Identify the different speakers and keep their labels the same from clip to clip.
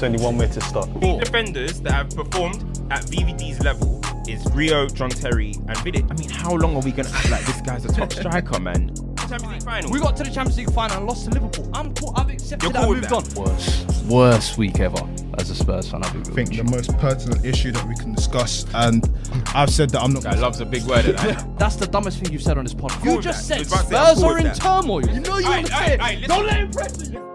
Speaker 1: It's only one way to start.
Speaker 2: Three defenders that have performed at VVD's level is Rio, John Terry, and Vidic. I mean, how long are we gonna act like this guy's a top striker, man? Champions League final.
Speaker 3: We got to the Champions League final and lost to Liverpool. I'm cool. I've accepted
Speaker 2: You're
Speaker 3: that.
Speaker 2: cool
Speaker 3: I
Speaker 2: with
Speaker 3: moved
Speaker 2: that?
Speaker 3: on.
Speaker 4: Worst, worst week ever as a Spurs fan. I'll be real
Speaker 5: I think the most pertinent issue that we can discuss, and I've said that I'm not.
Speaker 2: Guy loves a big word. At that.
Speaker 3: That's the dumbest thing you've said on this
Speaker 2: podcast.
Speaker 3: You just
Speaker 2: that.
Speaker 3: said
Speaker 2: I was about to say, I'm
Speaker 3: Spurs are in
Speaker 2: that.
Speaker 3: turmoil. You know you
Speaker 2: Aight,
Speaker 3: want to
Speaker 2: aight,
Speaker 3: say it. Don't let him press you.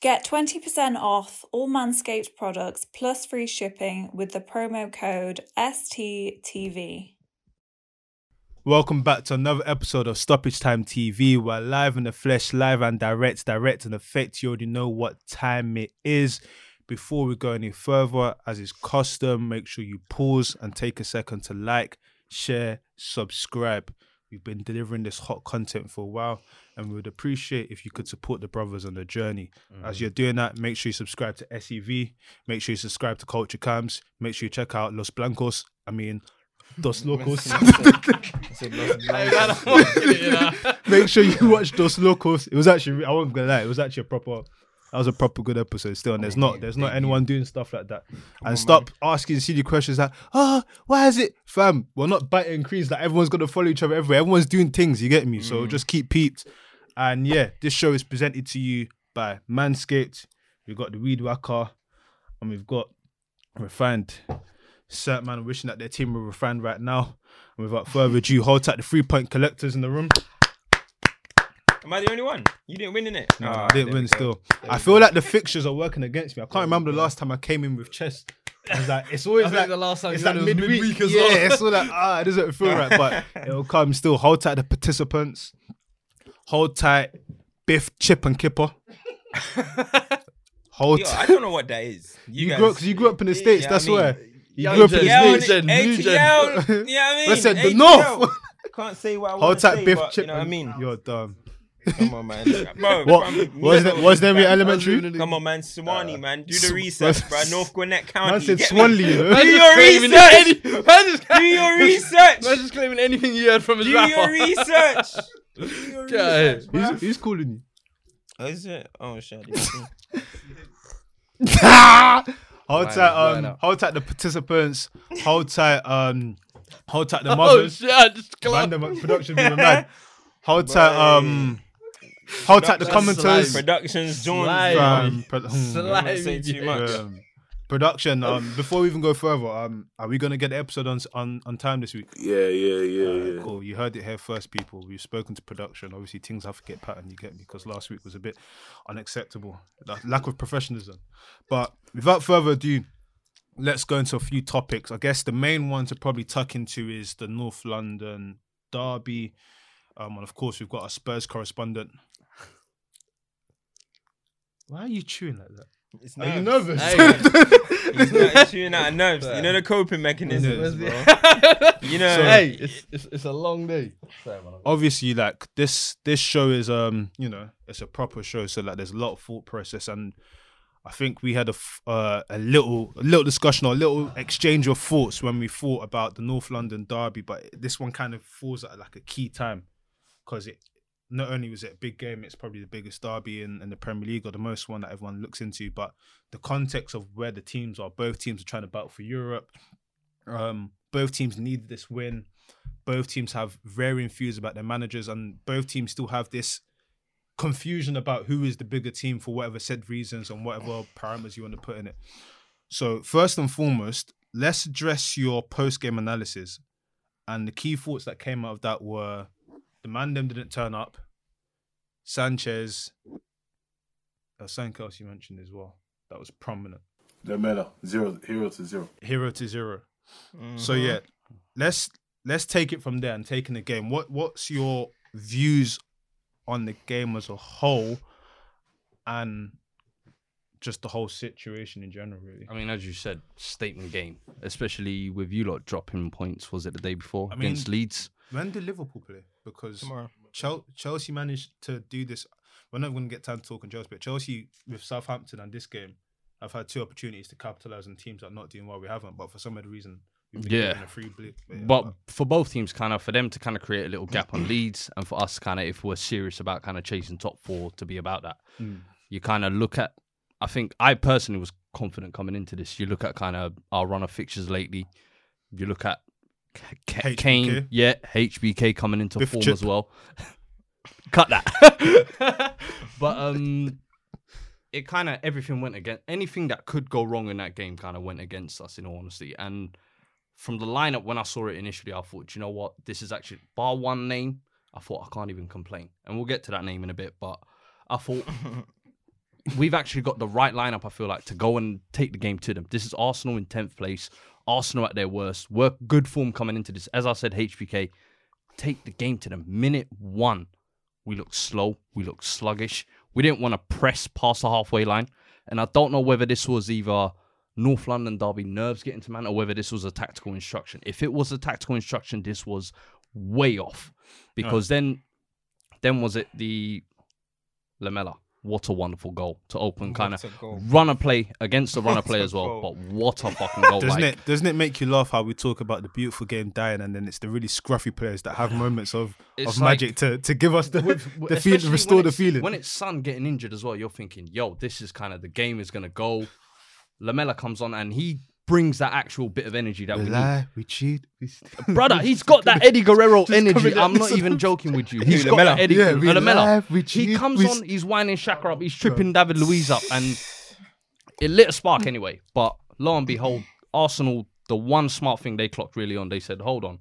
Speaker 6: Get 20% off all Manscaped products plus free shipping with the promo code STTV.
Speaker 1: Welcome back to another episode of Stoppage Time TV. We're live in the flesh, live and direct, direct and effect. You already know what time it is. Before we go any further, as is custom, make sure you pause and take a second to like, share, subscribe. We've been delivering this hot content for a while, and we would appreciate if you could support the brothers on the journey. As you're doing that, make sure you subscribe to SEV, make sure you subscribe to Culture Cams, make sure you check out Los Blancos. I mean, Dos Locos. Make sure you watch Dos Locos. It was actually I wasn't gonna lie, it was actually a proper that was a proper good episode still. And there's not there's not anyone doing stuff like that. and stop asking silly questions like, oh, why is it fam? We're not biting crease like everyone's gonna follow each other everywhere. Everyone's doing things, you get me? So just keep peeped. And yeah, this show is presented to you by Manscaped. We've got the Weed Whacker and we've got Refined. Certain man wishing that their team were refined right now. And without further ado, hold tight the three point collectors in the room.
Speaker 2: Am I the only one? You didn't win in it.
Speaker 1: No, I didn't win still. I feel like the fixtures are working against me. I can't remember the last time I came in with chest. I was like, it's always
Speaker 3: I
Speaker 1: like
Speaker 3: the last time
Speaker 1: it's like
Speaker 3: done
Speaker 1: midweek.
Speaker 3: midweek as
Speaker 1: yeah,
Speaker 3: well.
Speaker 1: it's all like ah, it doesn't feel right, but it'll come still. Hold tight the participants. Hold tight Biff, Chip, and Kipper. Hold
Speaker 2: Yo, I don't know what that is.
Speaker 1: You,
Speaker 2: guys,
Speaker 1: grew up because you grew up in the states.
Speaker 2: Yeah, I
Speaker 1: that's
Speaker 2: mean,
Speaker 1: where you grew up in the states.
Speaker 3: gen, new
Speaker 2: ATL,
Speaker 3: gen.
Speaker 2: yeah, I mean,
Speaker 1: Listen, the
Speaker 2: ATL.
Speaker 1: North.
Speaker 2: Can't say what I want
Speaker 1: Hold
Speaker 2: to
Speaker 1: tight
Speaker 2: say,
Speaker 1: Biff, Chip.
Speaker 2: you know what I mean?
Speaker 1: You're dumb.
Speaker 2: Come on, man. Bro,
Speaker 1: What
Speaker 2: fam,
Speaker 1: was
Speaker 2: me
Speaker 1: that?
Speaker 2: and
Speaker 1: Was there
Speaker 2: fam-
Speaker 1: elementary?
Speaker 2: Come on, man. Suwanee, man. Do the research, bro. North Gwinnett County.
Speaker 1: Man said
Speaker 2: get?
Speaker 1: Swanley. You know?
Speaker 2: Do your research.
Speaker 3: any- man just-
Speaker 2: Do your research.
Speaker 3: Man just claiming anything you heard from his
Speaker 2: Do
Speaker 3: rapper.
Speaker 2: your research. Do your
Speaker 3: Okay.
Speaker 2: research, bro.
Speaker 1: Who's, who's calling you?
Speaker 2: Oh, is it? Oh, shit.
Speaker 1: hold
Speaker 3: Line
Speaker 1: tight, um,
Speaker 3: up.
Speaker 1: hold tight the participants. Hold tight, um, hold tight the
Speaker 3: Oh
Speaker 1: mothers.
Speaker 3: shit! I just
Speaker 1: Random at production being mad. Hold tight, um, hold tight the
Speaker 3: Production
Speaker 1: commenters.
Speaker 2: Productions, John.
Speaker 1: Um, pro- hmm,
Speaker 3: Slime.
Speaker 2: Don't say too much.
Speaker 1: um, production. Um, before we even go further, um, are we gonna get the episode on on on time this week?
Speaker 7: Yeah, yeah, yeah, yeah.
Speaker 1: Cool. You heard it here first, people. We've spoken to production. Obviously, things have to get patterned. You get me? Because last week was a bit unacceptable. That lack of professionalism. But without further ado, let's go into a few topics. I guess the main one to probably tuck into is the North London derby. Um, and of course, we've got a Spurs correspondent. Why are you chewing like that?
Speaker 2: It's
Speaker 1: Are you
Speaker 2: nerves.
Speaker 1: nervous?
Speaker 3: Hey.
Speaker 2: He's not chewing out of nerves. You know the coping mechanisms, bro. You know,
Speaker 1: So-
Speaker 3: hey, it's, it's it's a long day. Sorry, man.
Speaker 1: obviously like this this show is um you know it's a proper show so like there's a lot of thought process and i think we had a f- uh, a little a little discussion or a little exchange of thoughts when we thought about the north london derby but this one kind of falls at like a key time because it not only was it a big game it's probably the biggest derby in, in the premier league or the most one that everyone looks into but the context of where the teams are both teams are trying to battle for europe um both teams need this win both teams have varying views about their managers, and both teams still have this confusion about who is the bigger team for whatever said reasons and whatever parameters you want to put in it. So, first and foremost, let's address your post game analysis. And the key thoughts that came out of that were the man them didn't turn up, Sanchez, uh, something else you mentioned as well that was prominent.
Speaker 7: No matter. Zero, hero to zero.
Speaker 1: hero to 0 So yeah, let's let's take it from there and taking the game. What what's your views on the game as a whole, and just the whole situation in general, really?
Speaker 4: I mean, as you said, statement game, especially with you lot dropping points. Was it the day before
Speaker 1: I mean-
Speaker 4: against Leeds?
Speaker 1: When did Liverpool play? Because
Speaker 2: tomorrow.
Speaker 1: Chel- Chelsea managed to do this. We're not going to get time to talk on Chelsea, but Chelsea with Southampton and this game, I've had two opportunities to capitalize on teams that are not doing well. We haven't, but for some odd reason, we've been
Speaker 3: Yeah.
Speaker 1: getting a free blip. yeah,
Speaker 3: But for both teams, kind of for them to kind of create a little gap on leads, and for us, kind of if we're serious about kind of chasing top four, to be about that, hmm. you kind of look at. I think I personally was confident coming into this. You look at kind of our run of fixtures lately. You look at K-. Kane, yeah, HBK coming into
Speaker 1: Biff
Speaker 3: form
Speaker 1: chip.
Speaker 3: as well. Cut that. but um, it kind of everything went against anything that could go wrong in that game. Kind of went against us, in all honesty, and from the lineup when I saw it initially, I thought, you know what, this is actually bar one name. I thought I can't even complain, and we'll get to that name in a bit. But I thought we've actually got the right lineup. I feel like to go and take the game to them. This is Arsenal in tenth place. Arsenal at their worst. Work good form coming into this. As I said, HBK take the game to them. Minute one, we looked slow. We looked sluggish. We didn't want to press past the halfway line. And I don't know whether this was either North London Derby nerves getting to man or whether this was a tactical instruction. If it was a tactical instruction, this was way off. Because then then was it the Lamela? What a wonderful goal to open kind of
Speaker 2: run a
Speaker 3: runner play against the runner
Speaker 2: What
Speaker 3: play as well.
Speaker 2: goal.
Speaker 3: But what a fucking goal!
Speaker 1: Doesn't
Speaker 3: like,
Speaker 1: it doesn't it make you laugh how we talk about the beautiful game dying and then it's the really scruffy players that have moments of,
Speaker 3: It's
Speaker 1: of
Speaker 3: like-
Speaker 1: magic to, to give us the,
Speaker 3: with-
Speaker 1: the
Speaker 3: especially
Speaker 1: feel restore the feeling.
Speaker 3: When it's Son getting injured as well, you're thinking, yo, this is kind of the game is gonna go. Lamela comes on and he brings that actual bit of energy that we
Speaker 1: we
Speaker 3: need.
Speaker 1: we cheat, we.
Speaker 3: Brother, he's got that Eddie Guerrero energy. I'm not even joking with you. He's got that Eddie
Speaker 1: Yeah, we
Speaker 3: Lamela.
Speaker 1: laugh, we
Speaker 3: He comes on, he's winding Saka up, he's tripping David Luiz up, and it lit a spark anyway. But lo and behold, Arsenal, the one smart thing they clocked really on, they said, hold on,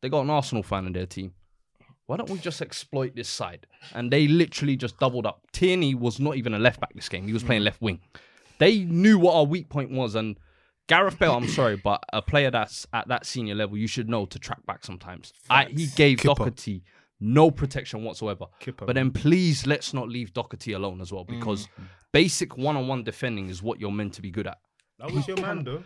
Speaker 3: they got an Arsenal fan in their team. Why don't we just exploit this side? And they literally just doubled up. Tierney was not even a left back this game; he was playing left wing. They knew what our weak point was, and Gareth Bale, I'm sorry, but a player that's at that senior level, you should know to track back sometimes. I, he gave
Speaker 1: Kipper.
Speaker 3: Doherty no protection whatsoever.
Speaker 1: Kipper,
Speaker 3: but then please let's not leave Doherty alone as well, because
Speaker 1: Mm.
Speaker 3: basic one-on-one defending is what you're meant to be good at.
Speaker 1: That was your man though.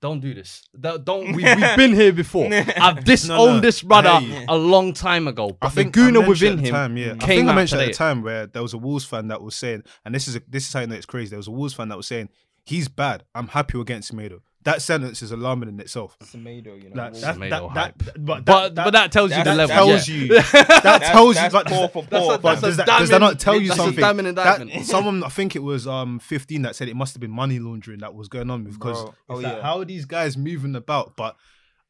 Speaker 3: Don't do this. Don't. don't we, we've been here before. I've disowned
Speaker 1: No, no,
Speaker 3: this brother
Speaker 1: I
Speaker 3: a long time ago. But
Speaker 1: I think
Speaker 3: the
Speaker 1: I
Speaker 3: Guna
Speaker 1: mentioned
Speaker 3: within
Speaker 1: at the
Speaker 3: him
Speaker 1: time, yeah. I think I mentioned
Speaker 3: today.
Speaker 1: at the time where there was a Wolves fan that was saying, and this is a, this is something that's crazy. There was a Wolves fan that was saying, "He's bad. I'm happy against Semedo." That sentence is alarming in itself.
Speaker 2: Semedo, you know.
Speaker 1: Like,
Speaker 2: Wolves.
Speaker 1: that,
Speaker 3: Semedo
Speaker 1: that,
Speaker 3: hype.
Speaker 1: that, but,
Speaker 3: But
Speaker 1: that,
Speaker 3: but that tells you the level.
Speaker 1: that tells
Speaker 3: yeah.
Speaker 1: you that tells you
Speaker 2: that's
Speaker 1: but,
Speaker 2: poor for poor,
Speaker 1: does, that,
Speaker 3: That's a
Speaker 1: does that not tell you
Speaker 3: damning- that's a
Speaker 1: something?
Speaker 3: damning
Speaker 1: That- someone I think it was um 15 that said it must have been money laundering that was going on because
Speaker 2: Bro. Oh,
Speaker 1: like,
Speaker 2: yeah.
Speaker 1: how are these guys moving about? But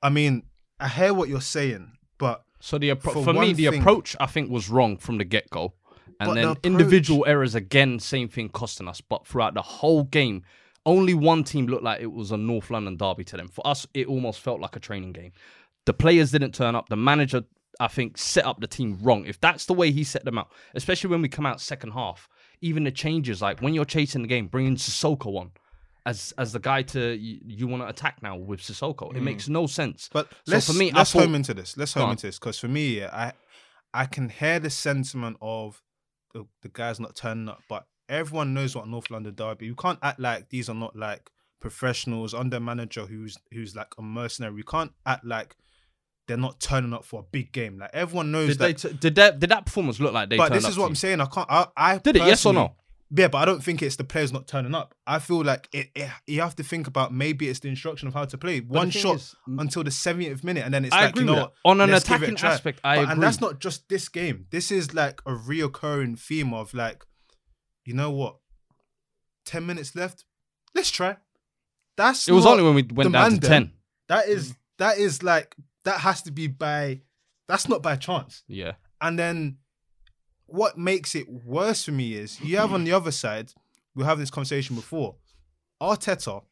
Speaker 1: I mean, I hear what you're saying, but
Speaker 3: So the appro-
Speaker 1: For
Speaker 3: for, me, the
Speaker 1: thing-
Speaker 3: approach I think was wrong from the get go, and
Speaker 1: But
Speaker 3: then
Speaker 1: the approach-
Speaker 3: individual errors again, same thing costing us. But throughout the whole game, only one team looked like it was a North London derby to them. For us, it almost felt like a training game. The players didn't turn up. The manager, I think, set up the team wrong. If that's the way he set them out, especially when we come out second half, even the changes like when you're chasing the game, bringing Sissoko on. As, as the guy to you, you want to attack now with Sissoko, it mm. makes no sense.
Speaker 1: But
Speaker 3: So
Speaker 1: let's
Speaker 3: for me,
Speaker 1: let's
Speaker 3: thought-
Speaker 1: home into this. Let's home
Speaker 3: on.
Speaker 1: into this because for me, I I can hear the sentiment of the, the guys not turning up, but everyone knows what North London Derby. You can't act like these are not like professionals under manager who's who's like a mercenary. We can't act like they're not turning up for a big game. Like everyone knows
Speaker 3: Did
Speaker 1: that.
Speaker 3: they t- did that did that performance look like they?
Speaker 1: but this is what? I'm saying. I can't. I, I
Speaker 3: Did it? Yes or no?
Speaker 1: Yeah, but I don't think it's the players not turning up. I feel like it, it, you have to think about maybe it's the instruction of how to play. One shot
Speaker 3: is,
Speaker 1: until the 70th minute, and then it's
Speaker 3: I
Speaker 1: like you know what?
Speaker 3: On an
Speaker 1: let's give it a
Speaker 3: attacking aspect, I
Speaker 1: But-
Speaker 3: agree.
Speaker 1: And that's not just this game. This is like a reoccurring theme of like, you know what? Ten minutes left. Let's try. That's
Speaker 3: It was only when we went down to ten.
Speaker 1: That is that is like that has to be by. That's not by chance.
Speaker 3: Yeah,
Speaker 1: And then what makes it worse for me is you have on the other side, we were having this conversation before, Arteta,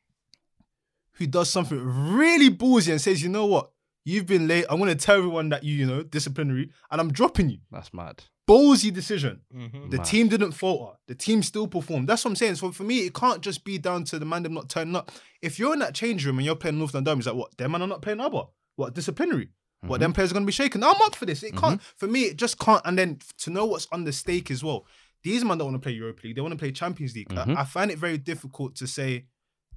Speaker 1: who does something really ballsy and says, you know what? You've been late. I'm gonna tell everyone that you, you know, disciplinary, and I'm dropping you.
Speaker 3: that's mad.
Speaker 1: Ballsy decision.
Speaker 2: Mhm.
Speaker 1: The
Speaker 3: Mad.
Speaker 1: team didn't falter. The team still performed. That's what I'm saying. So for me, it can't just be down to the man them not turning up. If you're in that change room and you're playing North London, it's like what? Them man are not playing other. What disciplinary? What
Speaker 3: Mm-hmm.
Speaker 1: them players are gonna be shaken? I'm up for this. It can't. For me, it just can't. And then to know what's on the stake as well. These men don't want to play Europa League. They want to play Champions League. I, I find it very difficult to say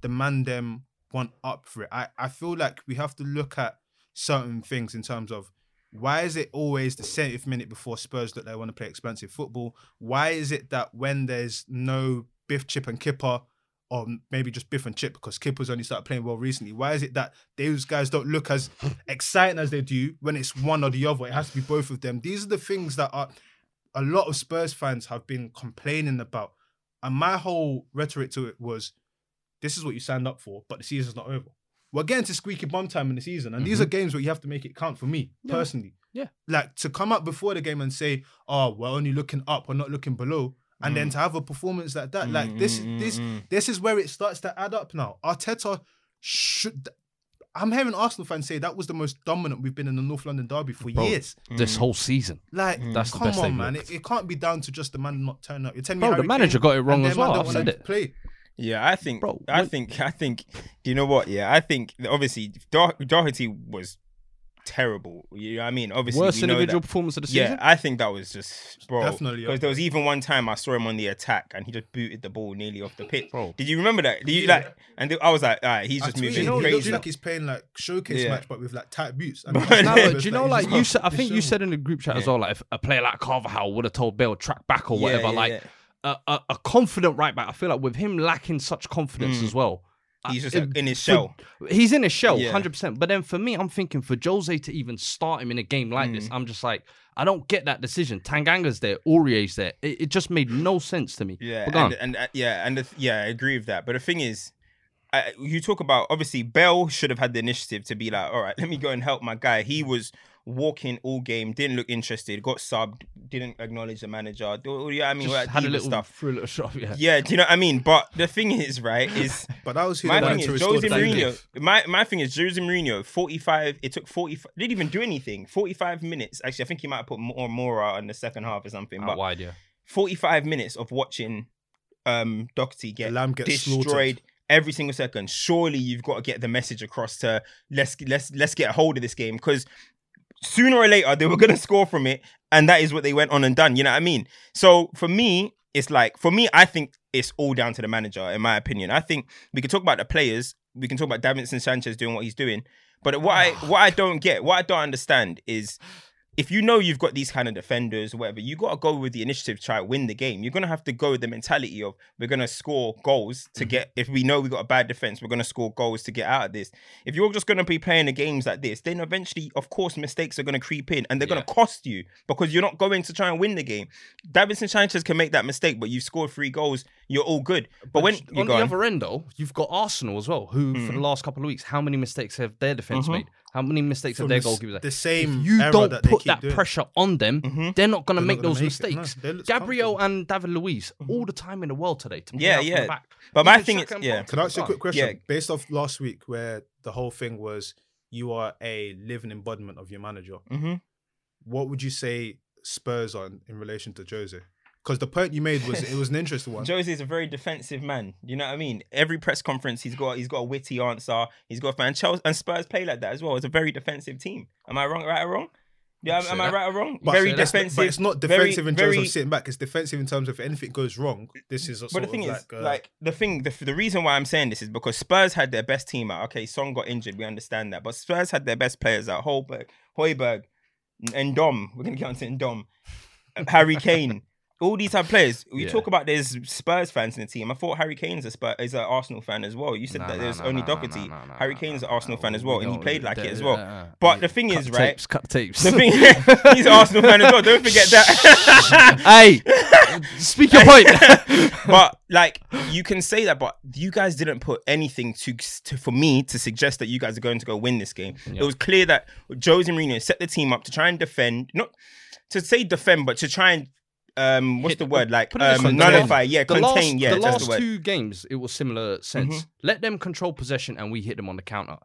Speaker 1: the man them want up for it. I, I feel like we have to look at certain things in terms of why is it always the 70th minute before Spurs look they want to play expensive football? Why is it that when there's no Biff, Chip, and Kipper or maybe just Biff and Chip because Kipper's only started playing well recently? Why is it that those guys don't look as exciting as they do when it's one or the other? It has to be both of them. These are the things that are a lot of Spurs fans have been complaining about. And my whole rhetoric to it was this is what you signed up for, but the season's not over. We're getting to squeaky bum time in the season, and these are mm-hmm. games where you have to make it count for me personally.
Speaker 3: Yeah.
Speaker 1: like to come up before the game and say, "Oh, we're only looking up, we're not looking below," and then mm. to have a performance like that, like this, this, this is where it starts to add up. Now, Arteta should. I'm hearing Arsenal fans say that was the most dominant we've been in the North London derby for years.
Speaker 3: This mm. whole season.
Speaker 1: Like, mm.
Speaker 3: That's the
Speaker 1: come
Speaker 3: best
Speaker 1: on, man. It, it can't be down to just the man not turning up. You're telling me
Speaker 3: Bro, the manager
Speaker 1: Kane
Speaker 3: got it wrong as well. I've said it.
Speaker 1: Play.
Speaker 2: Yeah, I think.
Speaker 3: Bro,
Speaker 2: I
Speaker 3: when-
Speaker 2: think. I think. Do you know what? Yeah, I think. Obviously, Dah- Doherty was terrible. You know what I mean? Obviously,
Speaker 3: Worst
Speaker 2: we know
Speaker 3: individual
Speaker 2: that-
Speaker 3: performance of the season. Yeah.
Speaker 2: I think that was just bro.
Speaker 1: Definitely,
Speaker 2: because
Speaker 1: yeah.
Speaker 2: there was even one time I saw him on the attack and he just booted the ball nearly off the pitch.
Speaker 3: Bro.
Speaker 2: Did you remember that? Did you
Speaker 1: Yeah.
Speaker 2: like? And th- I was like, all right, he's
Speaker 1: I
Speaker 2: just
Speaker 1: tweeted,
Speaker 2: moving
Speaker 1: you know, it
Speaker 2: crazy.
Speaker 1: looks like he's playing like showcase
Speaker 2: Yeah.
Speaker 1: match, but with like tight boots. And
Speaker 2: Bro,
Speaker 1: it's
Speaker 2: no,
Speaker 3: No,
Speaker 1: like-
Speaker 3: but do you know,
Speaker 1: he's
Speaker 3: like you said, I think you said in the group chat as
Speaker 2: Yeah.
Speaker 3: well, like if a player like Carvajal would have told Bale track back or
Speaker 2: Yeah,
Speaker 3: whatever,
Speaker 2: yeah,
Speaker 3: like
Speaker 2: yeah.
Speaker 3: A, a, a confident right back. I feel like with him lacking such confidence as well,
Speaker 2: He's just
Speaker 3: it-
Speaker 2: in his
Speaker 3: for-
Speaker 2: shell.
Speaker 3: He's in his shell,
Speaker 2: Yeah.
Speaker 3: hundred percent. But then for me, I'm thinking for Jose to even start him in a game like
Speaker 2: Mm.
Speaker 3: this, I'm just like, I don't get that decision. Tanganga's there, Aurier's there. It, it just made no sense to me.
Speaker 2: Yeah,
Speaker 3: But go on.
Speaker 2: and, and uh, yeah, and the, yeah, I agree with that. But the thing is, I, you talk about obviously Bale should have had the initiative to be like, all right, let me go and help my guy. He was walking all game, didn't look interested, got subbed, didn't acknowledge the manager. do- Yeah, I mean,
Speaker 3: Just had a little
Speaker 2: stuff.
Speaker 3: through a little shot. Yeah.
Speaker 2: Yeah, do you know what I mean? But the thing is, right, is
Speaker 1: But that was who
Speaker 2: my thing is Jose
Speaker 1: the
Speaker 2: Mourinho. My my thing is Jose Mourinho. Forty five. It took forty. Didn't even do anything. Forty five minutes. Actually, I think he might have put more Moura in the second half or something.
Speaker 3: Out
Speaker 2: But
Speaker 3: wide, yeah.
Speaker 2: 45 minutes of watching um Doherty get
Speaker 1: lamb get
Speaker 2: destroyed
Speaker 1: slaughtered.
Speaker 2: every single second. Surely you've got to get the message across to let's let's let's get a hold of this game because sooner or later they were gonna score from it, and that is what they went on and done. You know what I mean? So for me, it's like for me, I think it's all down to the manager, in my opinion. I think we can talk about the players, we can talk about Davinson Sanchez doing what he's doing, but what I what I don't get, what I don't understand is if you know you've got these kind of defenders or whatever, you got to go with the initiative to try to win the game. You're going to have to go with the mentality of we're going to score goals to get, if we know we've got a bad defense, we're going to score goals to get out of this. If you're just going to be playing the games like this, then eventually, of course, mistakes are going to creep in and they're going to cost you because you're not going to try and win the game. Davinson Sanchez can make that mistake, but you've scored three goals, you're all good. But, when you
Speaker 3: on the
Speaker 2: on,
Speaker 3: other end, though, you've got Arsenal as well, who
Speaker 2: Mm.
Speaker 3: for the last couple of weeks, how many mistakes have their defense made? How many mistakes have their goalkeepers?
Speaker 1: the
Speaker 3: If
Speaker 1: same
Speaker 3: you don't
Speaker 1: that
Speaker 3: put that
Speaker 1: doing.
Speaker 3: pressure on them, they're not going to make those
Speaker 1: make it, no.
Speaker 3: mistakes. Gabriel and David Luiz, all the time in the world today. To
Speaker 2: Yeah,
Speaker 3: out from the
Speaker 2: yeah.
Speaker 3: back.
Speaker 2: But my thing is- yeah.
Speaker 1: Can I ask you a quick question?
Speaker 2: Yeah.
Speaker 1: Based off last week, where the whole thing was you are a living embodiment of your manager.
Speaker 2: Mhm.
Speaker 1: What would you say Spurs on in relation to Jose? Because the point you made was it was an interesting one.
Speaker 2: Jose is a very defensive man. You know what I mean? Every press conference, he's got he's got a witty answer. He's got and Chelsea and Spurs play like that as well. It's a very defensive team. Am I wrong? Right or wrong? Yeah, am, am I right or wrong?
Speaker 1: But
Speaker 2: very
Speaker 1: that's-
Speaker 2: defensive.
Speaker 1: But it's not
Speaker 2: very-
Speaker 1: defensive in terms
Speaker 2: very-
Speaker 1: of sitting back. It's defensive in terms of if anything goes wrong. This is a
Speaker 2: But the thing
Speaker 1: of
Speaker 2: is,
Speaker 1: like, uh,
Speaker 2: like the thing, the, the reason why I'm saying this is because Spurs had their best team out. Okay, Son got injured, we understand that, but Spurs had their best players out. Holberg, Højbjerg, and Dom. We're gonna get on to Dom, Harry Kane. All these type of players. We
Speaker 3: Yeah.
Speaker 2: talk about there's Spurs fans in the team. I thought Harry Kane's a Spurs, is an Arsenal fan as well. You said
Speaker 3: Nah,
Speaker 2: that there's
Speaker 3: nah,
Speaker 2: only
Speaker 3: nah,
Speaker 2: Doherty. Harry Kane's an Arsenal fan as
Speaker 3: We
Speaker 2: well, and he played like it as well. But the thing is,
Speaker 3: the
Speaker 2: right?
Speaker 3: Tapes, cut tapes.
Speaker 2: The thing, he's an Arsenal fan as well. Don't forget that.
Speaker 3: hey, speak your point.
Speaker 2: but like you can say that, but you guys didn't put anything to, to for me to suggest that you guys are going to go win this game. It was clear that Jose Mourinho set the team up to try and defend, not to say defend, but to try and um, what's
Speaker 3: Hit-
Speaker 2: the word like
Speaker 3: put it this way,
Speaker 2: um, nullify, yeah,
Speaker 3: the
Speaker 2: contain,
Speaker 3: last,
Speaker 2: yeah,
Speaker 3: the last
Speaker 2: the. Mm-hmm.
Speaker 3: two games, it was similar sense. Let them control possession and we hit them on the counter.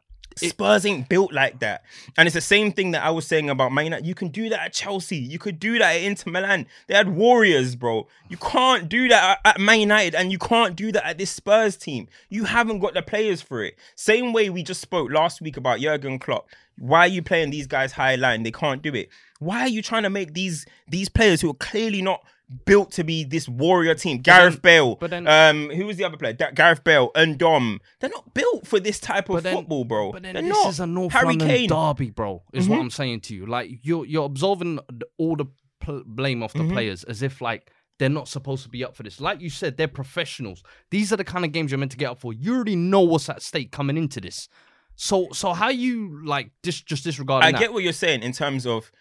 Speaker 2: Spurs ain't built like that. And it's the same thing that I was saying about Man United. You can do that at Chelsea. You could do that at Inter Milan. They had warriors, bro. You can't do that at, at Man United and you can't do that at this Spurs team. You haven't got the players for it. Same way we just spoke last week about Jurgen Klopp. Why are you playing these guys high line? They can't do it. Why are you trying to make these these players who are clearly not built to be this warrior team? Gareth Bale,
Speaker 3: but then-
Speaker 2: um, who was the other player? Da- Gareth Bale and Dom. They're not built for this type of
Speaker 3: then-
Speaker 2: football, bro.
Speaker 3: But then
Speaker 2: They're
Speaker 3: this
Speaker 2: not.
Speaker 3: is a North
Speaker 2: Harry
Speaker 3: London
Speaker 2: Kane.
Speaker 3: derby, bro. Is
Speaker 2: Mhm.
Speaker 3: what I'm saying to you. Like you're you're absolving all the pl- blame off the
Speaker 2: Mm-hmm.
Speaker 3: players as if like they're not supposed to be up for this. Like you said, they're professionals. These are the kind of games you're meant to get up for. You already know what's at stake coming into this. So so how you like dis- just disregarding
Speaker 2: I
Speaker 3: that?
Speaker 2: get what you're saying in terms of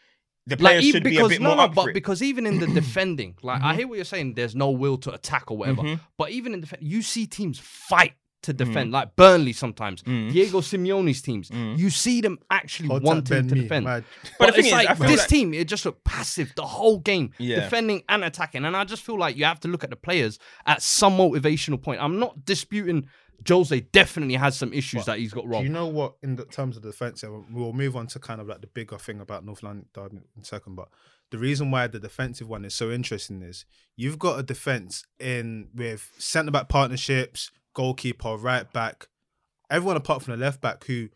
Speaker 2: the
Speaker 3: like
Speaker 2: players
Speaker 3: even
Speaker 2: should be a
Speaker 3: because
Speaker 2: bit
Speaker 3: no,
Speaker 2: more
Speaker 3: no, but because even in the defending, like I hear what you're saying, there's no will to attack or whatever.
Speaker 2: Mhm.
Speaker 3: But even in defense, you see teams fight to
Speaker 2: Mm-hmm.
Speaker 3: defend, like Burnley sometimes,
Speaker 2: Mm.
Speaker 3: Diego Simeone's teams. You see them actually
Speaker 1: Hot
Speaker 3: wanting to
Speaker 1: me,
Speaker 3: defend.
Speaker 1: mad.
Speaker 2: But
Speaker 3: But,
Speaker 2: the thing
Speaker 3: it's
Speaker 2: is,
Speaker 3: like this
Speaker 2: like-
Speaker 3: team, it just looked passive the whole game,
Speaker 2: Yeah.
Speaker 3: defending and attacking. And I just feel like you have to look at the players at some motivational point. I'm not disputing Jose definitely has some issues that he's got
Speaker 1: Do
Speaker 3: wrong.
Speaker 1: you know what, in the terms of the defensive, we'll move on to kind of like the bigger thing about North London Derby in a second. But the reason why the defensive one is so interesting is you've got a defense in with centre back partnerships, goalkeeper, right back, everyone apart from the left back, who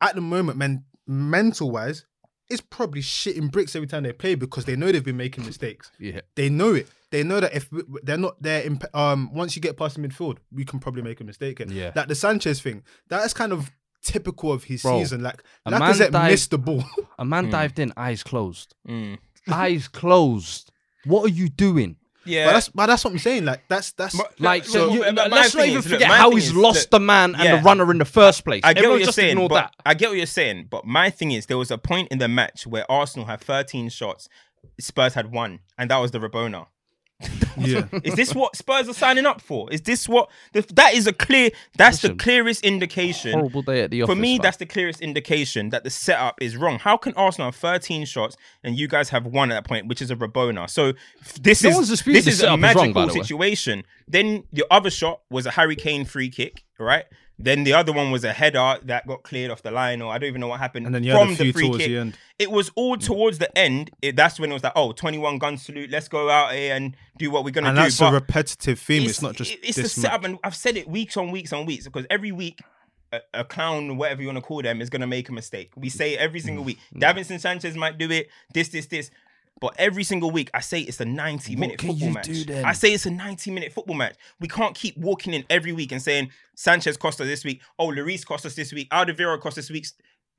Speaker 1: at the moment, men, mental wise, is probably shitting bricks every time they play because they know they've been making mistakes.
Speaker 3: yeah.
Speaker 1: They know it. They know that if w- w- they're not there, in, um, once you get past the midfield, we can probably make a mistake. And
Speaker 3: Yeah.
Speaker 1: like the Sanchez thing, that's kind of typical of his
Speaker 3: Bro,
Speaker 1: season. Like
Speaker 3: a man
Speaker 1: Lacazette
Speaker 3: died-
Speaker 1: missed the ball.
Speaker 3: A man dived in, eyes closed.
Speaker 2: Mm.
Speaker 3: eyes closed. What are you doing?
Speaker 2: Yeah,
Speaker 1: But that's but that's what I'm saying. Like that's that's
Speaker 2: But-
Speaker 3: Like, so
Speaker 2: look,
Speaker 3: you,
Speaker 2: my
Speaker 3: let's not even
Speaker 2: look,
Speaker 3: forget
Speaker 2: my
Speaker 3: how he's lost
Speaker 2: look,
Speaker 3: the man and
Speaker 2: yeah.
Speaker 3: the runner in the first place.
Speaker 2: I get
Speaker 3: Everyone
Speaker 2: what you're saying, but
Speaker 3: that.
Speaker 2: I get what you're saying. But my thing is, there was a point in the match where Arsenal had 13 shots, Spurs had one, and that was the Rabona.
Speaker 1: yeah.
Speaker 2: Is this what Spurs are signing up for? Is this what the, that is a clear? That's
Speaker 3: Listen,
Speaker 2: the clearest indication.
Speaker 3: Horrible day at the office.
Speaker 2: For
Speaker 3: me,
Speaker 2: that's the clearest indication that the setup is wrong. How can Arsenal have 13 shots and you guys have one at that point, which is a Rabona? So this
Speaker 3: No
Speaker 2: is this is a
Speaker 3: setup is wrong,
Speaker 2: magical
Speaker 3: by the
Speaker 2: situation. Then your other shot was a Harry Kane free kick, right? Then the other one was a header that got cleared off the line, or I don't even know what happened
Speaker 1: And then you
Speaker 2: from the free kick.
Speaker 1: the end.
Speaker 2: It was all towards the end. It, that's when it was like, oh, 21 gun salute. Let's go out here and do what we're gonna
Speaker 1: And
Speaker 2: do.
Speaker 1: that's
Speaker 2: But
Speaker 1: a repetitive theme. It's, not just
Speaker 2: it- it's
Speaker 1: this
Speaker 2: the setup, and I've said it weeks on weeks on weeks because every week a, a clown, whatever you want to call them, is gonna make a mistake. We say it every
Speaker 1: Mm.
Speaker 2: single week. Davinson Sanchez might do it. This, this, this. But every single week, I say it's a 90 minute football match. I say it's a 90 minute football match. We can't keep walking in every week and saying Sanchez cost us this week. Oh, Lloris cost us this week. Alderweireld cost us this week.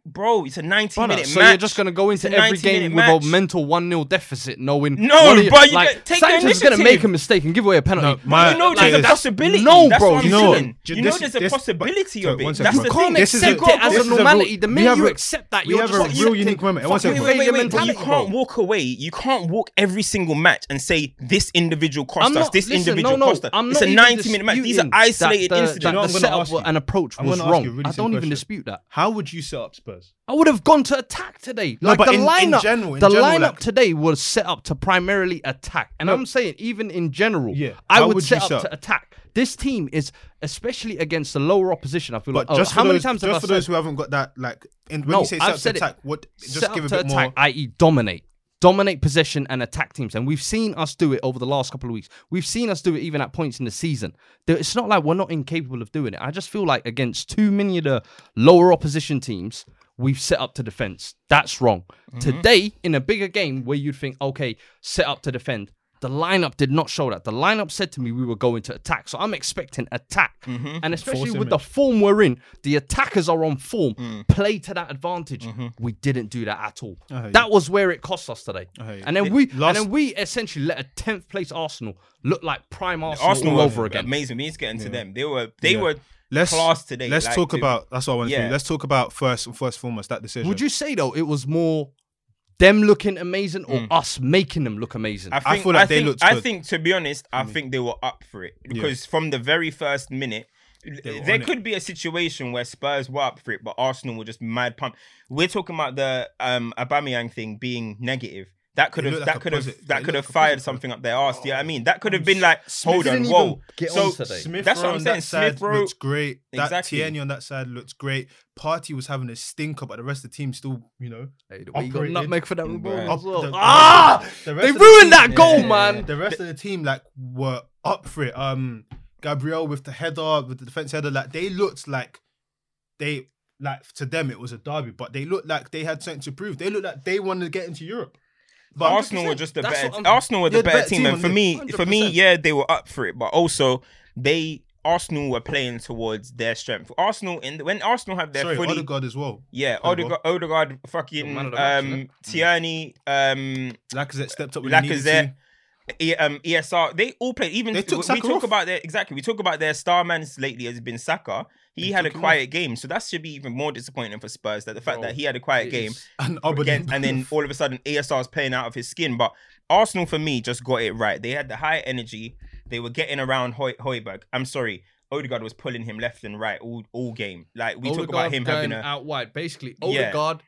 Speaker 2: Bro, it's a 90
Speaker 3: Brother,
Speaker 2: minute
Speaker 3: so
Speaker 2: match.
Speaker 3: you're just gonna go into every game with
Speaker 2: match.
Speaker 3: a mental one 0 deficit, knowing
Speaker 2: No,
Speaker 3: you-
Speaker 2: bro, you
Speaker 3: like
Speaker 2: get- take
Speaker 3: Sanchez is gonna make a mistake and give away a penalty.
Speaker 1: No, my-
Speaker 2: you know
Speaker 1: like,
Speaker 2: there's a possibility.
Speaker 3: no,
Speaker 2: That's
Speaker 3: bro,
Speaker 2: what I'm
Speaker 3: you know-
Speaker 2: saying.
Speaker 1: Ju-
Speaker 2: You know there's a
Speaker 1: this-
Speaker 2: possibility
Speaker 1: but-
Speaker 2: of it.
Speaker 1: one
Speaker 2: That's
Speaker 1: second.
Speaker 2: the
Speaker 3: you can't
Speaker 2: thing.
Speaker 1: This is
Speaker 3: accept
Speaker 1: a-
Speaker 3: it as
Speaker 1: this
Speaker 3: a
Speaker 1: is a real-
Speaker 3: normality. The minute you accept that, you're
Speaker 1: have
Speaker 3: just
Speaker 1: a real unique moment. Bro.
Speaker 2: You can't walk away. You can't walk every single match and say this individual cost us, this individual
Speaker 3: no, no,
Speaker 2: cost us. It's a 90 minute match. These are isolated incidents.
Speaker 3: That
Speaker 1: You know,
Speaker 3: the setup and approach was wrong.
Speaker 1: you a really
Speaker 3: I don't even dispute that.
Speaker 1: How would you set up Spurs?
Speaker 3: I would have gone to attack today.
Speaker 1: No,
Speaker 3: Like
Speaker 1: but
Speaker 3: the
Speaker 1: in- in
Speaker 3: lineup,
Speaker 1: general- in
Speaker 3: the
Speaker 1: general,
Speaker 3: lineup
Speaker 1: like-
Speaker 3: today was set up to primarily attack. And I'm saying, even in general,
Speaker 1: Yeah.
Speaker 3: I would,
Speaker 1: would
Speaker 3: set up
Speaker 1: set
Speaker 3: to attack. This team is, especially against the lower opposition. I feel
Speaker 1: But
Speaker 3: like, oh,
Speaker 1: just
Speaker 3: how
Speaker 1: for
Speaker 3: many
Speaker 1: those,
Speaker 3: times
Speaker 1: just for those who haven't got that, like, in, when
Speaker 3: No,
Speaker 1: you say
Speaker 3: I've
Speaker 1: set up
Speaker 3: said
Speaker 1: to
Speaker 3: it.
Speaker 1: attack, what just
Speaker 3: set
Speaker 1: give a bit
Speaker 3: attack,
Speaker 1: more.
Speaker 3: i.e., dominate. Dominate possession and attack teams. And we've seen us do it over the last couple of weeks. We've seen us do it even at points in the season. It's not like we're not incapable of doing it. I just feel like against too many of the lower opposition teams, we've set up to defense. That's wrong. Mm-hmm. Today, in a bigger game where you'd think, okay, set up to defend, the lineup did not show that. The lineup said to me we were going to attack. So I'm expecting attack. Mm-hmm. And especially
Speaker 1: Force
Speaker 3: with the form we're in, the attackers are on form.
Speaker 1: Mm.
Speaker 3: Play to that advantage. Mm-hmm. We didn't do that at all.
Speaker 1: I you.
Speaker 3: That was where it cost us today.
Speaker 1: I hear you.
Speaker 3: And then we
Speaker 1: last-
Speaker 3: and then we essentially let a tenth place Arsenal look like prime Arsenal,
Speaker 2: Arsenal
Speaker 3: all over again.
Speaker 2: Amazing. We need to get into them. They were they
Speaker 1: Yeah.
Speaker 2: were
Speaker 1: Let's
Speaker 2: class today.
Speaker 1: Let's
Speaker 2: like,
Speaker 1: talk
Speaker 2: to-
Speaker 1: about. That's what I want to
Speaker 2: Yeah.
Speaker 1: do. Let's talk about first first and foremost that decision.
Speaker 3: Would you say though it was more them looking amazing or us making them look amazing?
Speaker 2: I,
Speaker 1: I
Speaker 2: think,
Speaker 1: feel like
Speaker 2: I
Speaker 1: they
Speaker 2: think,
Speaker 1: looked
Speaker 2: I think to be honest, I think they were up for it because from the very first minute, there
Speaker 1: on it.
Speaker 2: could be a situation where Spurs were up for it, but Arsenal were just mad pump. We're talking about the um Aubameyang thing being negative. That could have
Speaker 1: looked
Speaker 2: that
Speaker 1: like
Speaker 2: could have
Speaker 1: posit-
Speaker 2: that could have
Speaker 1: like
Speaker 2: fired
Speaker 1: positive.
Speaker 2: something up their arse. Yeah, I mean that could have been like, hold on, whoa.
Speaker 3: even get
Speaker 2: so
Speaker 3: on today.
Speaker 1: Smith
Speaker 2: That's what I'm saying.
Speaker 1: that
Speaker 2: Smith Rowe-
Speaker 1: looks great. That
Speaker 2: Exactly.
Speaker 1: Tierney on that side looks great. Partey was having a stinker, but the rest of the team still, you know,
Speaker 3: Hey, the way you got nutmeg for that
Speaker 2: Bruh.
Speaker 3: Rabona
Speaker 1: Up
Speaker 3: as well.
Speaker 1: the-
Speaker 3: ah,
Speaker 1: the
Speaker 3: they
Speaker 1: of the
Speaker 3: ruined
Speaker 1: team-
Speaker 3: that goal,
Speaker 2: Yeah.
Speaker 3: man.
Speaker 1: the rest of the team like were up for it. Um, Gabriel with the header, with the defense header, like they looked like they like to them it was a derby, but they looked like they had something to prove. They looked like they wanted to get into Europe. But
Speaker 2: Arsenal were just the
Speaker 3: That's
Speaker 2: better.
Speaker 3: what I'm-
Speaker 2: Arsenal were the
Speaker 1: the
Speaker 2: better team,
Speaker 1: team
Speaker 2: and for
Speaker 1: the-
Speaker 2: me, for me,
Speaker 3: 100%.
Speaker 2: yeah, they were up for it. But also, they Arsenal were playing towards their strength. Arsenal in when Arsenal have their
Speaker 1: sorry,
Speaker 2: fully,
Speaker 1: Odegaard as well.
Speaker 2: yeah,
Speaker 1: Played.
Speaker 2: Odegaard, Odegaard, fucking
Speaker 3: Man of the match,
Speaker 2: um, Tierney, um,
Speaker 1: Lacazette stepped up when he needed
Speaker 2: Lacazette.
Speaker 1: to.
Speaker 2: E- um, ESR, they all played. Even
Speaker 1: They took
Speaker 2: we
Speaker 1: Saka
Speaker 2: talk
Speaker 1: off.
Speaker 2: about their exactly. We talk about their star man lately has been Saka. He had a
Speaker 1: took him
Speaker 2: quiet game, so that should be even more disappointing for Spurs. That the fact that he had a quiet game
Speaker 3: is-
Speaker 1: And
Speaker 2: and then all of a sudden ESR is playing out of his skin. But Arsenal for me just got it right. They had the high energy. They were getting around Hoy- Højbjerg. I'm sorry, Odegaard was pulling him left and right all all game. Like we talk about him
Speaker 3: going
Speaker 2: having a
Speaker 3: out wide. Basically,
Speaker 2: Yeah.
Speaker 3: Odegaard,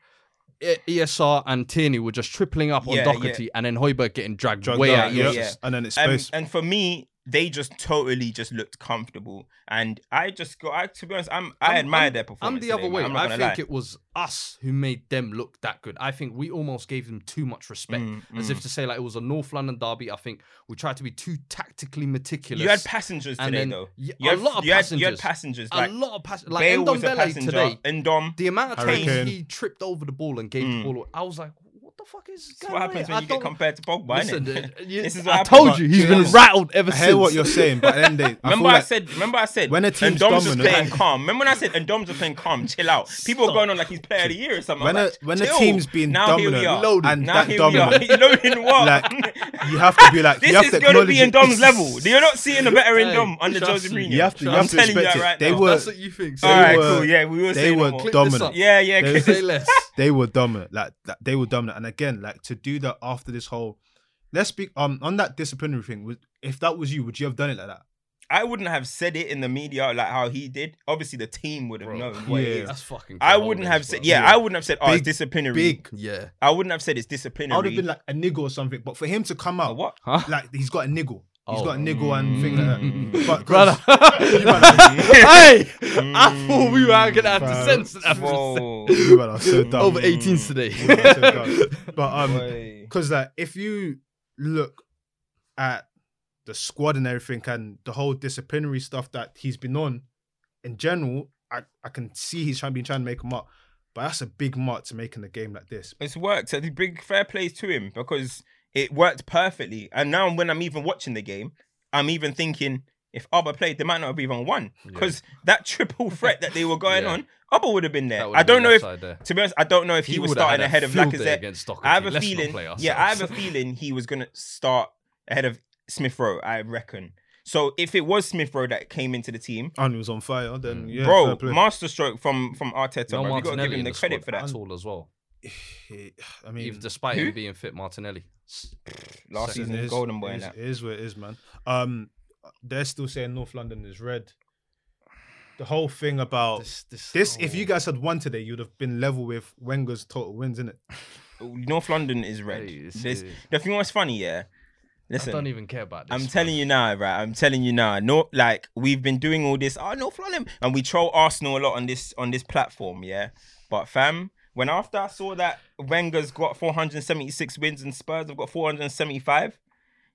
Speaker 3: E- ESR, and Tierney were just tripling up on
Speaker 2: Yeah, yeah.
Speaker 3: Doherty, and then Højbjerg getting dragged,
Speaker 1: Dragged
Speaker 3: way
Speaker 1: out,
Speaker 3: out.
Speaker 2: yeah,
Speaker 3: Yeah,
Speaker 2: yeah.
Speaker 1: and then it's
Speaker 2: Um, and for me, they just totally just looked comfortable, and I just go. I to be honest, I'm I
Speaker 3: I'm-
Speaker 2: admire
Speaker 3: I'm-
Speaker 2: their performance.
Speaker 3: I'm the other
Speaker 2: today, man.
Speaker 3: way.
Speaker 2: I'm not
Speaker 3: I
Speaker 2: gonna
Speaker 3: think
Speaker 2: lie.
Speaker 3: it was us who made them look that good. I think we almost gave them too much respect,
Speaker 2: Mm,
Speaker 3: as
Speaker 2: mm.
Speaker 3: if to say like it was a North London derby. I think we tried to be too tactically meticulous.
Speaker 2: You had passengers
Speaker 3: and
Speaker 2: today,
Speaker 3: then-
Speaker 2: though.
Speaker 3: yeah,
Speaker 2: You
Speaker 3: a
Speaker 2: had,
Speaker 3: lot of
Speaker 2: you had,
Speaker 3: passengers.
Speaker 2: You had passengers.
Speaker 3: a lot of passengers. Like
Speaker 2: Bale was a passenger.
Speaker 3: today.
Speaker 2: Ndom.
Speaker 3: The amount of times he tripped over the ball and gave
Speaker 2: Mm.
Speaker 3: the ball, away, I was like, "What the fuck is
Speaker 2: This is what happens when
Speaker 3: I
Speaker 2: you get
Speaker 3: don't-
Speaker 2: compared to Pogba.
Speaker 3: Listen,
Speaker 2: innit?
Speaker 3: uh, you-
Speaker 2: This is what
Speaker 3: I
Speaker 2: happens.
Speaker 3: told you he's been
Speaker 1: Yes.
Speaker 3: rattled ever
Speaker 1: I
Speaker 3: since.
Speaker 1: hear what you're saying, but then they. I
Speaker 2: Remember I
Speaker 1: like
Speaker 2: said. Remember I said.
Speaker 1: when a team's
Speaker 2: Ndom's just
Speaker 1: dominant-
Speaker 2: playing calm. Remember when I said and Ndom's just playing calm. Chill out. People are going on like he's player of the year or something.
Speaker 1: when
Speaker 2: I'm
Speaker 1: a
Speaker 2: like,
Speaker 1: when a
Speaker 2: chill.
Speaker 1: team's being
Speaker 2: now here we
Speaker 1: dominant
Speaker 2: are.
Speaker 3: Loaded.
Speaker 1: and
Speaker 2: now
Speaker 1: that
Speaker 2: here
Speaker 1: dominant,
Speaker 2: we are. Loading what?
Speaker 1: like you have to be like
Speaker 2: this
Speaker 1: you have
Speaker 2: is
Speaker 1: to
Speaker 2: going to be
Speaker 1: in
Speaker 2: Ndom's
Speaker 1: it.
Speaker 2: level. You're not seeing a better
Speaker 3: Hey,
Speaker 2: Ndom under
Speaker 3: trust
Speaker 2: Jose
Speaker 3: me.
Speaker 2: Mourinho.
Speaker 1: You have to, you
Speaker 2: I'm
Speaker 1: have to
Speaker 2: telling you
Speaker 1: respect
Speaker 2: that
Speaker 1: it.
Speaker 2: right
Speaker 1: they
Speaker 2: now.
Speaker 1: were
Speaker 3: That's what you think.
Speaker 1: they
Speaker 2: All right,
Speaker 1: were-
Speaker 2: cool. Yeah, we will
Speaker 1: they
Speaker 2: say no
Speaker 1: were
Speaker 2: more.
Speaker 3: Clip this
Speaker 1: dominant.
Speaker 3: up.
Speaker 2: Yeah, yeah.
Speaker 1: They-
Speaker 3: Say less.
Speaker 1: they were dominant. Like that, they were dominant. And again, like to do that after this whole, let's speak um on that disciplinary thing. Was if that was you, would you have done it like that?
Speaker 2: I wouldn't have said it in the media like how he did. Obviously, the team would have
Speaker 3: Bro,
Speaker 2: known what
Speaker 1: yeah.
Speaker 2: is.
Speaker 3: That's fucking.
Speaker 2: I wouldn't have said, yeah,
Speaker 1: Yeah.
Speaker 2: I wouldn't have said, oh, it's disciplinary.
Speaker 1: Big.
Speaker 3: Yeah.
Speaker 2: I wouldn't have said it's disciplinary.
Speaker 1: I would have been like a niggle or something. But for him to come
Speaker 2: A
Speaker 1: out,
Speaker 2: what?
Speaker 3: Huh?
Speaker 1: like he's got a niggle. He's
Speaker 3: Oh.
Speaker 1: got a niggle and things like that.
Speaker 2: Mm.
Speaker 1: But
Speaker 3: Brother.
Speaker 1: 'cause- you man
Speaker 3: hey, I thought we were gonna have to censor that. for a
Speaker 2: Whoa.
Speaker 1: you so dumb.
Speaker 3: Over 18s today.
Speaker 1: You so dumb. But um,
Speaker 2: Boy.
Speaker 1: because like if you look at the squad and everything and the whole disciplinary stuff that he's been on in general, I, I can see he's trying been trying to make him up. But that's a big mark to making a game like this.
Speaker 2: It's worked. So the big fair plays to him because it worked perfectly. And now when I'm even watching the game, I'm even thinking if Auba played, they might not have even won because that triple threat that they were going
Speaker 3: Yeah.
Speaker 2: on, Auba would have been there. I don't know if,
Speaker 3: there.
Speaker 2: to be honest, I don't know if he, was starting ahead of
Speaker 3: field day
Speaker 2: Lacazette.
Speaker 3: against
Speaker 2: I have a
Speaker 3: Let's
Speaker 2: feeling, yeah, I have a feeling he was gonna start ahead of Smith Rowe. I reckon. So if it was Smith Rowe that came into the team,
Speaker 1: And he was on fire, then mm. yeah,
Speaker 2: bro,
Speaker 1: fair play.
Speaker 2: masterstroke from from Arteta,
Speaker 3: No
Speaker 2: bro. You got to give him the
Speaker 3: the
Speaker 2: credit for that.
Speaker 3: at all as well.
Speaker 1: I mean,
Speaker 3: Even despite
Speaker 2: Who?
Speaker 3: him being fit, Martinelli.
Speaker 2: Last
Speaker 3: Second
Speaker 2: season,
Speaker 1: it is-
Speaker 2: golden boy
Speaker 1: it
Speaker 2: and
Speaker 1: is,
Speaker 2: that.
Speaker 1: it is what it is, man. Um, they're still saying North London is red. The whole thing about this,
Speaker 3: This,
Speaker 1: if you guys had won today, you'd have been level with Wenger's total wins, innit?
Speaker 2: North London is red.
Speaker 3: Hey,
Speaker 2: This, the thing was funny, yeah.
Speaker 3: Listen, I don't even care about this.
Speaker 2: I'm
Speaker 3: man.
Speaker 2: telling you now, right? I'm telling you now. No, like we've been doing all this. Oh, North London, and we troll Arsenal a lot on this on this platform, yeah. But fam, when after I saw that Wenger's got 476 wins and Spurs have got 475.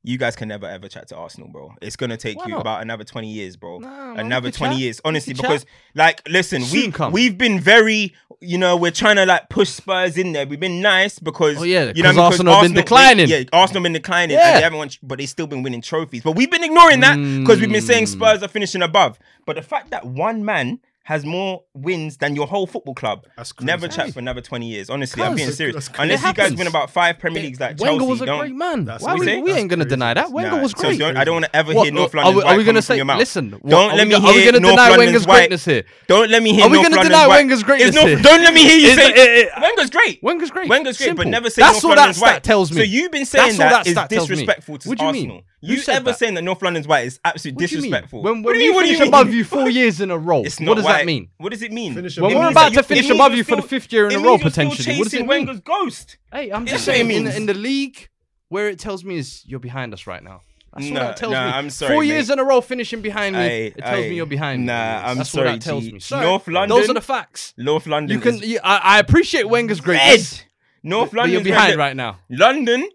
Speaker 2: You guys can never ever chat to Arsenal, bro. It's gonna take
Speaker 3: Why
Speaker 2: you
Speaker 3: not?
Speaker 2: about another 20 years, bro.
Speaker 3: Nah,
Speaker 2: another 20
Speaker 3: chat.
Speaker 2: years, honestly, because
Speaker 3: chat.
Speaker 2: like, listen,
Speaker 3: Soon
Speaker 2: we
Speaker 3: come.
Speaker 2: we've been very, you know, we're trying to like push Spurs in there. We've been nice because
Speaker 3: Oh, yeah,
Speaker 2: you know,
Speaker 3: Arsenal have been
Speaker 2: they-
Speaker 3: declining.
Speaker 2: yeah, Arsenal been declining,
Speaker 3: Yeah.
Speaker 2: and they haven't won, but they still been winning trophies. But we've been ignoring that because we've been saying
Speaker 3: Mm.
Speaker 2: Spurs are finishing above. But the fact that one man has more wins than your whole football club,
Speaker 1: That's crazy.
Speaker 2: never
Speaker 3: Hey.
Speaker 2: chat for another twenty years. Honestly, I'm being serious. Unless you guys
Speaker 3: happens.
Speaker 2: win about five Premier Leagues like
Speaker 3: Wenger
Speaker 2: Chelsea,
Speaker 3: was a
Speaker 2: don't.
Speaker 3: great man.
Speaker 1: That's
Speaker 3: Why
Speaker 2: what
Speaker 3: we, we ain't gonna deny that. Wenger
Speaker 2: Nah,
Speaker 3: was great.
Speaker 2: don't- I don't want to ever
Speaker 3: What-
Speaker 2: hear North
Speaker 3: are
Speaker 2: London's
Speaker 3: we, are
Speaker 2: white
Speaker 3: we gonna say?
Speaker 2: your mouth.
Speaker 3: Listen, what-
Speaker 2: Don't let me
Speaker 3: gonna- Are we
Speaker 2: hear
Speaker 3: gonna
Speaker 2: North
Speaker 3: deny
Speaker 2: London's
Speaker 3: Wenger's
Speaker 2: white.
Speaker 3: greatness here?
Speaker 2: Don't let me hear.
Speaker 3: Are we gonna deny
Speaker 2: white.
Speaker 3: Wenger's greatness
Speaker 2: North-
Speaker 3: here?
Speaker 2: Don't let me hear you
Speaker 3: Is
Speaker 2: say Wenger's great.
Speaker 3: Wenger's great.
Speaker 2: Wenger's great, but never say
Speaker 3: That's
Speaker 2: North
Speaker 3: all
Speaker 2: London's
Speaker 3: that stat
Speaker 2: white.
Speaker 3: tells me.
Speaker 2: So you've been saying
Speaker 3: That's all
Speaker 2: that
Speaker 3: that
Speaker 2: is
Speaker 3: stat tells me.
Speaker 2: disrespectful to
Speaker 3: What you
Speaker 2: Arsenal. You, ever
Speaker 3: that?
Speaker 2: saying that North London's white is absolutely
Speaker 3: What do you mean?
Speaker 2: disrespectful?
Speaker 3: When,
Speaker 2: What
Speaker 3: when
Speaker 2: do
Speaker 3: we
Speaker 2: you mean? What do you
Speaker 3: finish
Speaker 2: mean?
Speaker 3: above you four years in a row,
Speaker 2: It's
Speaker 3: what
Speaker 2: not
Speaker 3: does
Speaker 2: white.
Speaker 3: That mean?
Speaker 2: What does it mean?
Speaker 1: Finish
Speaker 2: It
Speaker 1: above
Speaker 3: When we're about to finish above
Speaker 2: you're
Speaker 3: for the fifth year in a row, potentially. What does it mean?
Speaker 2: Wenger's ghost.
Speaker 3: Hey, I'm just saying, in, in the league, where it tells me is you're behind us right now. That's
Speaker 2: Nah,
Speaker 3: what that tells
Speaker 2: nah,
Speaker 3: me.
Speaker 2: I'm sorry,
Speaker 3: Four
Speaker 2: mate.
Speaker 3: years in a row finishing behind me,
Speaker 2: Aye,
Speaker 3: it tells
Speaker 2: aye.
Speaker 3: me you're behind me.
Speaker 2: Nah, I'm
Speaker 3: That's
Speaker 2: sorry,
Speaker 3: what that tells
Speaker 2: G.
Speaker 3: me. So,
Speaker 2: North
Speaker 3: those are the facts.
Speaker 2: North London.
Speaker 3: You can.
Speaker 2: is
Speaker 3: You, I, I appreciate Wenger's
Speaker 2: red.
Speaker 3: greatness,
Speaker 2: North London.
Speaker 3: you're behind right now
Speaker 2: London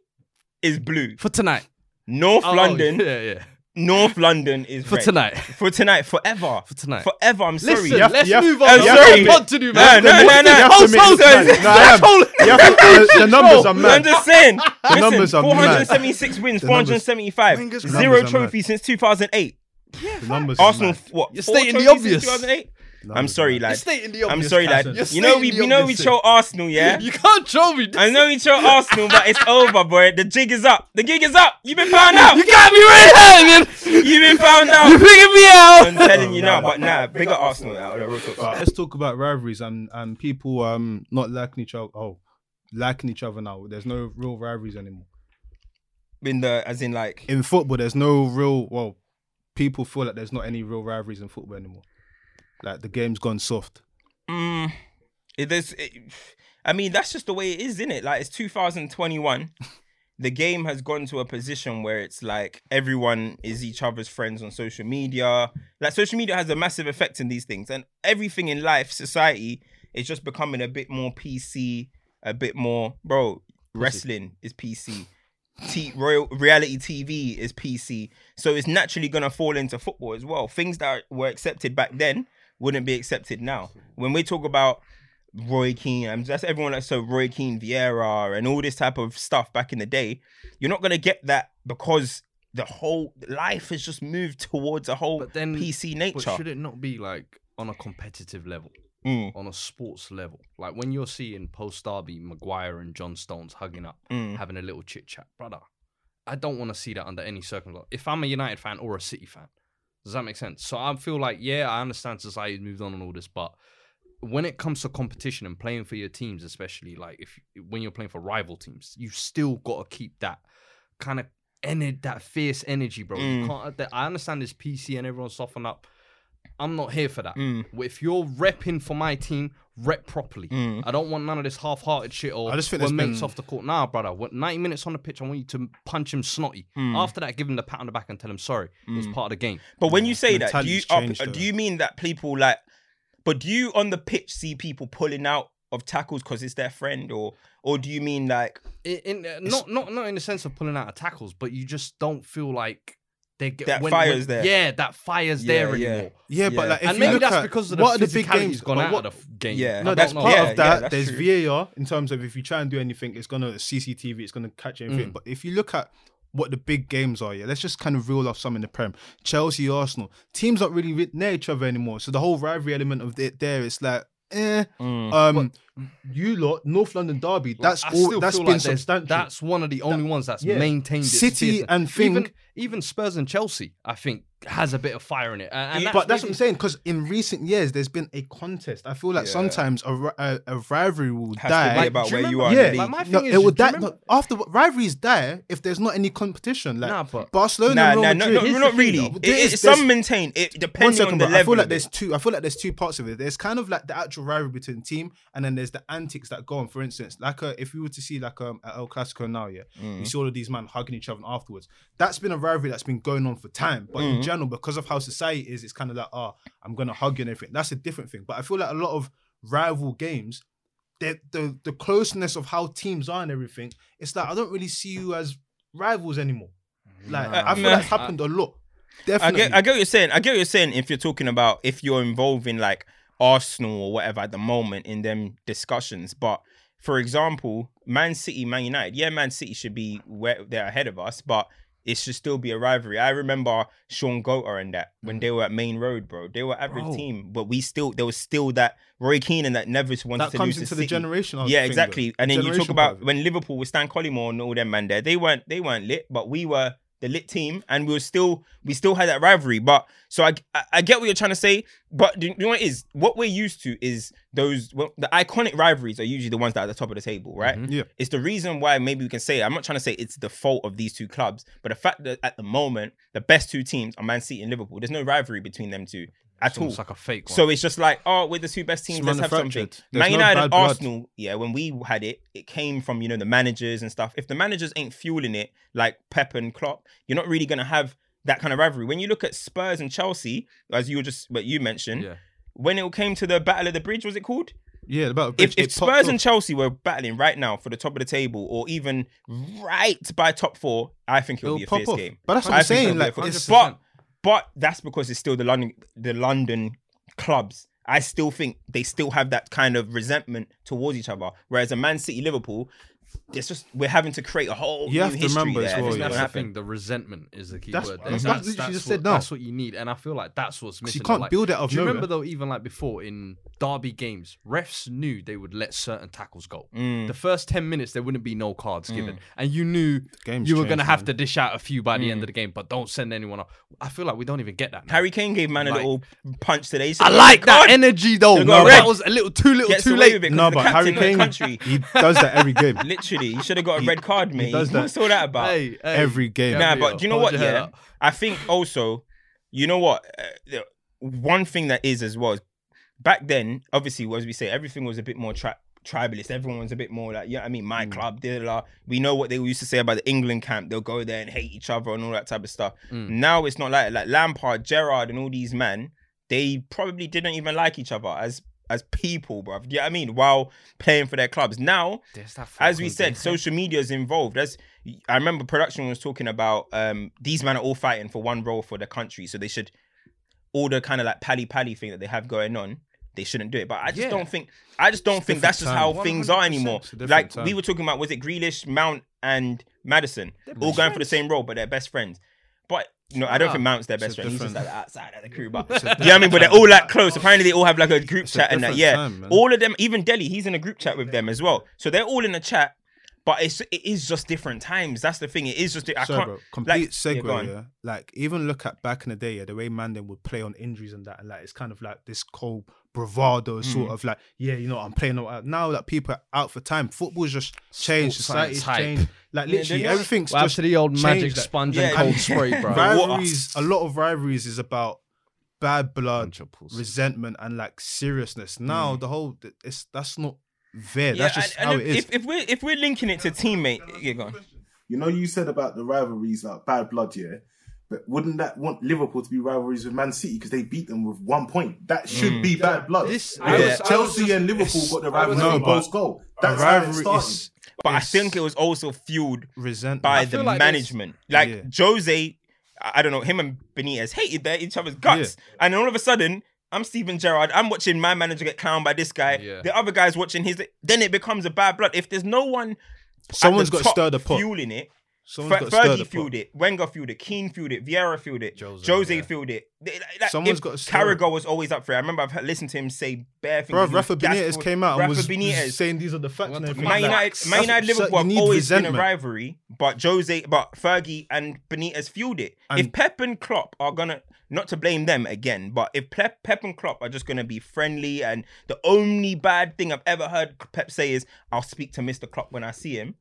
Speaker 2: is blue.
Speaker 3: for tonight.
Speaker 2: North
Speaker 3: Oh,
Speaker 2: London.
Speaker 3: yeah, yeah.
Speaker 2: North London is
Speaker 3: For
Speaker 2: red.
Speaker 3: tonight.
Speaker 2: For tonight, forever.
Speaker 3: For tonight.
Speaker 2: Forever. I'm sorry.
Speaker 3: Listen,
Speaker 1: have-
Speaker 3: let's
Speaker 1: you have-
Speaker 3: move on.
Speaker 2: I'm sorry.
Speaker 3: got a pod to do,
Speaker 2: No,
Speaker 3: man.
Speaker 2: no, no, no.
Speaker 1: You have to
Speaker 2: I'm so sorry.
Speaker 1: No, I am. Have the, the numbers are
Speaker 2: I'm
Speaker 1: mad.
Speaker 2: just saying. Listen,
Speaker 1: numbers are mad.
Speaker 2: 476 wins, 475. Zero
Speaker 1: numbers
Speaker 2: trophies since 2008.
Speaker 1: Yeah, The numbers
Speaker 2: Arsenal,
Speaker 1: mad.
Speaker 2: what?
Speaker 3: You're stating the obvious.
Speaker 2: 2008? I'm sorry, lad.
Speaker 8: You're stating the
Speaker 2: I'm
Speaker 8: obvious,
Speaker 2: sorry, lad.
Speaker 8: You're
Speaker 2: know we
Speaker 8: stating
Speaker 2: we know we
Speaker 8: obvious
Speaker 2: chose Arsenal, yeah.
Speaker 8: You can't show me.
Speaker 2: I know we chose Arsenal, but it's over, boy. The jig is up. The gig is up. You've been found out.
Speaker 8: You got me right hanging.
Speaker 2: You've been found out.
Speaker 8: You figured me out.
Speaker 2: I'm telling you now, but nah, bigger Arsenal out. Real talk.
Speaker 1: But let's talk about rivalries and and people um not liking each other. Oh, liking each other now. There's no real rivalries anymore
Speaker 2: In the as in like
Speaker 1: in football. There's no real. Well, people feel like there's not any real rivalries in football anymore. Like the game's gone soft.
Speaker 2: Mm, it is. It, I mean, that's just the way it is, isn't it? Like it's 2021. the game has gone to a position where it's like everyone is each other's friends on social media. Like social media has a massive effect in these things, and everything in life, society, is just becoming a bit more PC, a bit more, bro. Wrestling is PC. T- royal reality TV is PC, so it's naturally gonna fall into football as well. Things that were accepted back then wouldn't be accepted now. When we talk about Roy Keane, and that's everyone that's so Roy Keane, Vieira, and all this type of stuff back in the day, you're not gonna get that because the whole life has just moved towards a whole
Speaker 3: But then
Speaker 2: PC
Speaker 3: But
Speaker 2: nature.
Speaker 3: should it not be like on a competitive level,
Speaker 2: Mm,
Speaker 3: on a sports level? Like when you're seeing post Derby, Maguire and John Stones hugging up,
Speaker 2: mm.
Speaker 3: having a little chit chat, brother. I don't want to see that under any circumstance. If I'm a United fan or a City fan, does that make sense? So I feel like, yeah, I understand society's moved on and all this, but when it comes to competition and playing for your teams, especially like if when you're playing for rival teams, you still got to keep that kind of ener- that fierce energy, bro. You
Speaker 2: Mm.
Speaker 3: can't. I understand this PC and everyone soften up. I'm not here for that.
Speaker 2: Mm.
Speaker 3: If you're repping for my team, rep properly.
Speaker 2: Mm.
Speaker 3: I don't want none of this half-hearted shit or
Speaker 1: I just think
Speaker 3: we're
Speaker 1: there's
Speaker 3: mates
Speaker 1: been-
Speaker 3: off the court. Nah, brother. What 90 minutes on the pitch, I want you to punch him snotty.
Speaker 2: Mm.
Speaker 3: After that, give him the pat on the back and tell him sorry. It was part of the game.
Speaker 2: But when you say that, do you up,
Speaker 1: changed,
Speaker 2: uh, do you mean that people like? But do you on the pitch see people pulling out of tackles because it's their friend, or or do you mean like?
Speaker 3: In, in, uh, not not not in the sense of pulling out of tackles, but you just don't feel like they get
Speaker 2: That
Speaker 3: when-
Speaker 2: fire's
Speaker 3: when-
Speaker 2: there.
Speaker 3: Yeah, that fire's
Speaker 2: Yeah,
Speaker 3: there
Speaker 2: yeah.
Speaker 3: anymore.
Speaker 1: Yeah, but
Speaker 2: Yeah.
Speaker 1: like if
Speaker 3: and maybe that's
Speaker 1: at
Speaker 3: because of the
Speaker 1: what are the big games
Speaker 3: gone
Speaker 1: or
Speaker 3: out
Speaker 1: what-
Speaker 3: of the f- game.
Speaker 2: Yeah.
Speaker 1: No,
Speaker 3: don't
Speaker 1: that's part
Speaker 2: Yeah,
Speaker 1: of that.
Speaker 2: yeah,
Speaker 1: There's
Speaker 2: true.
Speaker 1: VAR in terms of if you try and do anything, it's gonna CCTV, it's gonna catch anything.
Speaker 3: Mm.
Speaker 1: But if you look at what the big games are, yeah, let's just kind of reel off some in the Prem. Chelsea, Arsenal, teams not really near each other anymore. So the whole rivalry element of it there, it's like, eh.
Speaker 2: Mm.
Speaker 1: Um, you lot, North London Derby, that's
Speaker 3: I
Speaker 1: all.
Speaker 3: still
Speaker 1: That's
Speaker 3: feel
Speaker 1: been
Speaker 3: like
Speaker 1: substantial.
Speaker 3: That's one of the only ones that's
Speaker 1: yeah.
Speaker 3: maintained
Speaker 1: City
Speaker 3: fierceness.
Speaker 1: and
Speaker 3: even even Spurs and Chelsea, I think, has a bit of fire in it. And, and
Speaker 1: but that's what I'm saying because in recent years there's been a contest. I feel like
Speaker 2: Yeah.
Speaker 1: sometimes a, a, a rivalry will
Speaker 2: Has to
Speaker 1: die.
Speaker 2: be about
Speaker 3: do you
Speaker 2: where you are.
Speaker 1: yeah,
Speaker 2: in the
Speaker 3: like
Speaker 2: league.
Speaker 3: my
Speaker 1: no,
Speaker 3: is,
Speaker 1: it will die.
Speaker 3: remember-
Speaker 1: no, after rivalries die if there's not any competition. Like
Speaker 3: Nah, but-
Speaker 1: Barcelona,
Speaker 2: Nah,
Speaker 1: and
Speaker 2: nah,
Speaker 1: Real
Speaker 2: no,
Speaker 1: Madrid.
Speaker 2: no,
Speaker 1: Here's
Speaker 2: not really.
Speaker 1: though.
Speaker 2: It,
Speaker 1: There
Speaker 2: it,
Speaker 1: is-
Speaker 2: some
Speaker 1: there's-
Speaker 2: maintain it
Speaker 1: depends
Speaker 2: depending on
Speaker 1: bro.
Speaker 2: the
Speaker 1: I feel like there's two. I feel like there's two parts of it. There's kind of like the actual rivalry between team, and then there's the antics that go on. For instance, like uh, if we were to see like um, at El Clasico now, yeah,
Speaker 2: Mm.
Speaker 1: you see all of these men hugging each other afterwards. That's been a rivalry that's been going on for time. But
Speaker 2: Mm.
Speaker 1: in general, because of how society is, it's kind of like, oh, I'm gonna hug you and everything. That's a different thing. But I feel like a lot of rival games. The, the the closeness of how teams are and everything, it's like I don't really see you as rivals anymore. Like
Speaker 2: Nah.
Speaker 1: I feel
Speaker 2: Nah.
Speaker 1: that's happened a lot.
Speaker 2: I
Speaker 1: Definitely.
Speaker 2: get, I get what you're saying. I get what you're saying. If you're talking about if you're involving like Arsenal or whatever at the moment in them discussions, but for example, Man City, Man United, yeah, Man City should be where they're ahead of us, but it should still be a rivalry. I remember Shaun Goater and that when they mm. were at Maine Road, bro. They were average
Speaker 3: Bro.
Speaker 2: team, but we still there was still that Roy Keane and that Nevis wanted
Speaker 1: that
Speaker 2: to
Speaker 1: comes
Speaker 2: lose
Speaker 1: into
Speaker 2: to
Speaker 1: the generation.
Speaker 2: Yeah,
Speaker 1: thing,
Speaker 2: exactly.
Speaker 1: though.
Speaker 2: And then you talk about when Liverpool with Stan Collymore and all them man there, they weren't they weren't lit, but we were the lit team, and we were still we still had that rivalry. But so I I, I get what you're trying to say, but do you know what it is what we're used to is those well, the iconic rivalries are usually the ones that are at the top of the table, right?
Speaker 3: Mhm.
Speaker 1: Yeah.
Speaker 2: It's the reason why maybe we can say I'm not trying to say it's the fault of these two clubs, but the fact that at the moment the best two teams are Man City and Liverpool. There's no rivalry between them two at
Speaker 3: It's
Speaker 2: all.
Speaker 3: almost like a fake one.
Speaker 2: So it's just like, oh, we're the two best teams.
Speaker 1: It's
Speaker 2: Let's have something.
Speaker 1: manufactured.
Speaker 2: Man
Speaker 1: There's no
Speaker 2: United
Speaker 1: bad
Speaker 2: and
Speaker 1: blood.
Speaker 2: Arsenal, yeah, when we had it, it came from you know the managers and stuff. If the managers ain't fueling it like Pep and Klopp, you're not really gonna have that kind of rivalry. When you look at Spurs and Chelsea, as you were just what you mentioned,
Speaker 3: yeah.
Speaker 2: when it came to the Battle of the Bridge, was it called?
Speaker 1: Yeah, about
Speaker 2: If,
Speaker 1: it
Speaker 2: if
Speaker 1: popped
Speaker 2: Spurs
Speaker 1: off.
Speaker 2: and Chelsea were battling right now for the top of the table, or even right by top four, I think it
Speaker 1: It'll
Speaker 2: would be a
Speaker 1: pop
Speaker 2: fierce
Speaker 1: off.
Speaker 2: game.
Speaker 1: But that's what
Speaker 2: I
Speaker 1: I'm saying. Like,
Speaker 2: fierce-
Speaker 1: it's,
Speaker 2: but but that's because it's still the London the London clubs. I still think they still have that kind of resentment towards each other. Whereas a Man City Liverpool, it's just we're having to create a whole
Speaker 1: You
Speaker 2: new
Speaker 1: have to
Speaker 2: history
Speaker 1: remember as well,
Speaker 2: It's
Speaker 1: yeah.
Speaker 2: not
Speaker 3: That's
Speaker 2: gonna
Speaker 3: the thing. The resentment is the key
Speaker 1: That's-
Speaker 3: word.
Speaker 1: that's
Speaker 3: That's,
Speaker 1: what
Speaker 3: that's,
Speaker 1: literally
Speaker 3: that's
Speaker 1: just
Speaker 3: what,
Speaker 1: said now.
Speaker 3: that's what you need, and I feel like that's what's missing.
Speaker 1: you can't
Speaker 3: Like,
Speaker 1: build it out of
Speaker 3: Do you remember
Speaker 1: nowhere.
Speaker 3: though? Even like before in derby games, refs knew they would let certain tackles go.
Speaker 2: Mm.
Speaker 3: The first ten minutes there wouldn't be no cards given, and you knew
Speaker 1: game's
Speaker 3: you were gonna
Speaker 1: changed,
Speaker 3: have to dish out a few by the
Speaker 2: Mm.
Speaker 3: end of the game, but don't send anyone off. I feel like we don't even get that. Now.
Speaker 2: Harry Kane gave man a
Speaker 3: Like-
Speaker 2: little punch today. He
Speaker 3: I like
Speaker 2: "Oh,
Speaker 3: that
Speaker 2: God."
Speaker 3: energy though.
Speaker 2: Should've
Speaker 3: No,
Speaker 2: got
Speaker 3: that was a little too little
Speaker 2: Gets
Speaker 3: too
Speaker 2: away
Speaker 3: late.
Speaker 2: with it 'cause
Speaker 1: No,
Speaker 2: the
Speaker 1: but
Speaker 2: captain
Speaker 1: Harry
Speaker 2: of the
Speaker 1: Kane,
Speaker 2: country.
Speaker 1: he does that every game.
Speaker 2: Literally, he should have got a red card, mate.
Speaker 1: does that.
Speaker 2: What's all that about?
Speaker 3: Hey, hey,
Speaker 1: Every game.
Speaker 2: Nah, but do you know what? Yeah. I think also, you know what? Uh, one thing that is as well. is Back then, obviously, as we say, everything was a bit more tri- tribalist. Everyone was a bit more like, yeah, I mean,
Speaker 1: Mm.
Speaker 2: my club. Da, da, da. We know what they used to say about the England camp. They'll go there and hate each other and all that type of stuff.
Speaker 3: Mm.
Speaker 2: Now it's not like like Lampard, Gerrard, and all these men. They probably didn't even like each other as as people, bro. Yeah, you know I mean, while playing for their clubs. Now as we said, social media is involved. As I remember, production was talking about um, these men are all fighting for one role for the country, so they should all the kind of like pally pally thing that they have going on. They shouldn't do it, but I just
Speaker 3: Yeah.
Speaker 2: don't think. I just don't
Speaker 1: It's
Speaker 2: think that's just how things are anymore.
Speaker 1: It's a different
Speaker 2: Like
Speaker 1: time.
Speaker 2: we were talking about, was it Grealish, Mount, and Maddison all going for the same role, but they're best friends. But you know, I don't think ah, Mount's their best friend. He's just like outside of the crew. But
Speaker 1: It's a
Speaker 2: you know I mean? But they're all like close. Apparently, they all have like a group
Speaker 1: It's a
Speaker 2: chat and that. Yeah,
Speaker 1: time,
Speaker 2: all of them, even Dele, he's in a group chat with them as well. So they're all in a chat. But it's it is just different times. That's the thing. It is just. I
Speaker 1: Sorry,
Speaker 2: can't.
Speaker 1: bro. Complete
Speaker 2: yeah,
Speaker 1: segue.
Speaker 2: go on.
Speaker 1: Yeah, Like even look at back in the day, yeah, the way Mandan would play on injuries and that, and like it's kind of like this cold bravado
Speaker 2: Mm.
Speaker 1: sort of like, yeah, you know, I'm playing out. Now that people are out for time, football's just changed.
Speaker 3: Sports
Speaker 1: Society's
Speaker 3: science
Speaker 1: changed. Like literally,
Speaker 2: they're
Speaker 1: everything's
Speaker 3: Well,
Speaker 1: just
Speaker 3: after the old magic
Speaker 1: changed.
Speaker 3: sponge
Speaker 2: Yeah,
Speaker 3: and cold spray, bro.
Speaker 1: rivalries. A lot of rivalries is about bad blood,
Speaker 3: Bunch of pussies.
Speaker 1: resentment, and like seriousness. Now the whole it's that's not there.
Speaker 2: Mm. Yeah,
Speaker 1: That's just
Speaker 2: and,
Speaker 1: how
Speaker 2: and
Speaker 1: it is.
Speaker 2: if, if we're if we're linking it to teammate, yeah, go on.
Speaker 7: You know, you said about the rivalries, like bad blood, yeah. But wouldn't that want Liverpool to be rivalries with Man City because they beat them with one point? That should be mm. bad blood.
Speaker 1: This-
Speaker 7: Because
Speaker 2: was-
Speaker 7: Chelsea
Speaker 1: just-
Speaker 7: and Liverpool got the
Speaker 1: I
Speaker 7: rivalry
Speaker 1: no,
Speaker 7: from
Speaker 1: but
Speaker 7: post goal.
Speaker 1: a
Speaker 7: That's how it
Speaker 1: rivalry
Speaker 7: started.
Speaker 1: is,
Speaker 2: But I think it was also fueled
Speaker 1: resentment.
Speaker 2: by the
Speaker 3: like
Speaker 2: management. Like
Speaker 1: Yeah.
Speaker 2: Jose, I I don't know, him and Benitez hated their each other's guts, and all of a sudden. I'm Steven Gerrard. I'm watching my manager get clowned by this guy.
Speaker 3: Yeah.
Speaker 2: The other guy's watching his. Then it becomes a bad blood. If there's no one, at
Speaker 1: Someone's
Speaker 2: the
Speaker 1: got to
Speaker 2: top
Speaker 1: stir the pot.
Speaker 2: fueling it.
Speaker 1: Someone's
Speaker 2: Fer-
Speaker 1: got
Speaker 2: Fergie fueled it. Wenger fueled it. Keane fueled it. Vieira fueled it. Jose,
Speaker 3: Jose, yeah.
Speaker 2: fueled it. They- like,
Speaker 1: Someone's
Speaker 2: if
Speaker 1: got to.
Speaker 2: Carragher was always up for it. I remember I've listened to him say bare things.
Speaker 1: Bro, Rafa Benitez came out and
Speaker 2: Rafa
Speaker 1: was,
Speaker 2: Benitez.
Speaker 1: saying these are the facts and
Speaker 3: the
Speaker 1: everything.
Speaker 2: Man. United, Man United, Liverpool have
Speaker 1: need
Speaker 2: always been a rivalry, but Jose, but Fergie and Benitez fueled it. if Pep and Klopp are gonna, not to blame them again, but if Pep, Pep and Klopp are just gonna be friendly, and the only bad thing I've ever heard Pep say is, "I'll speak to Mr. Klopp when I see him."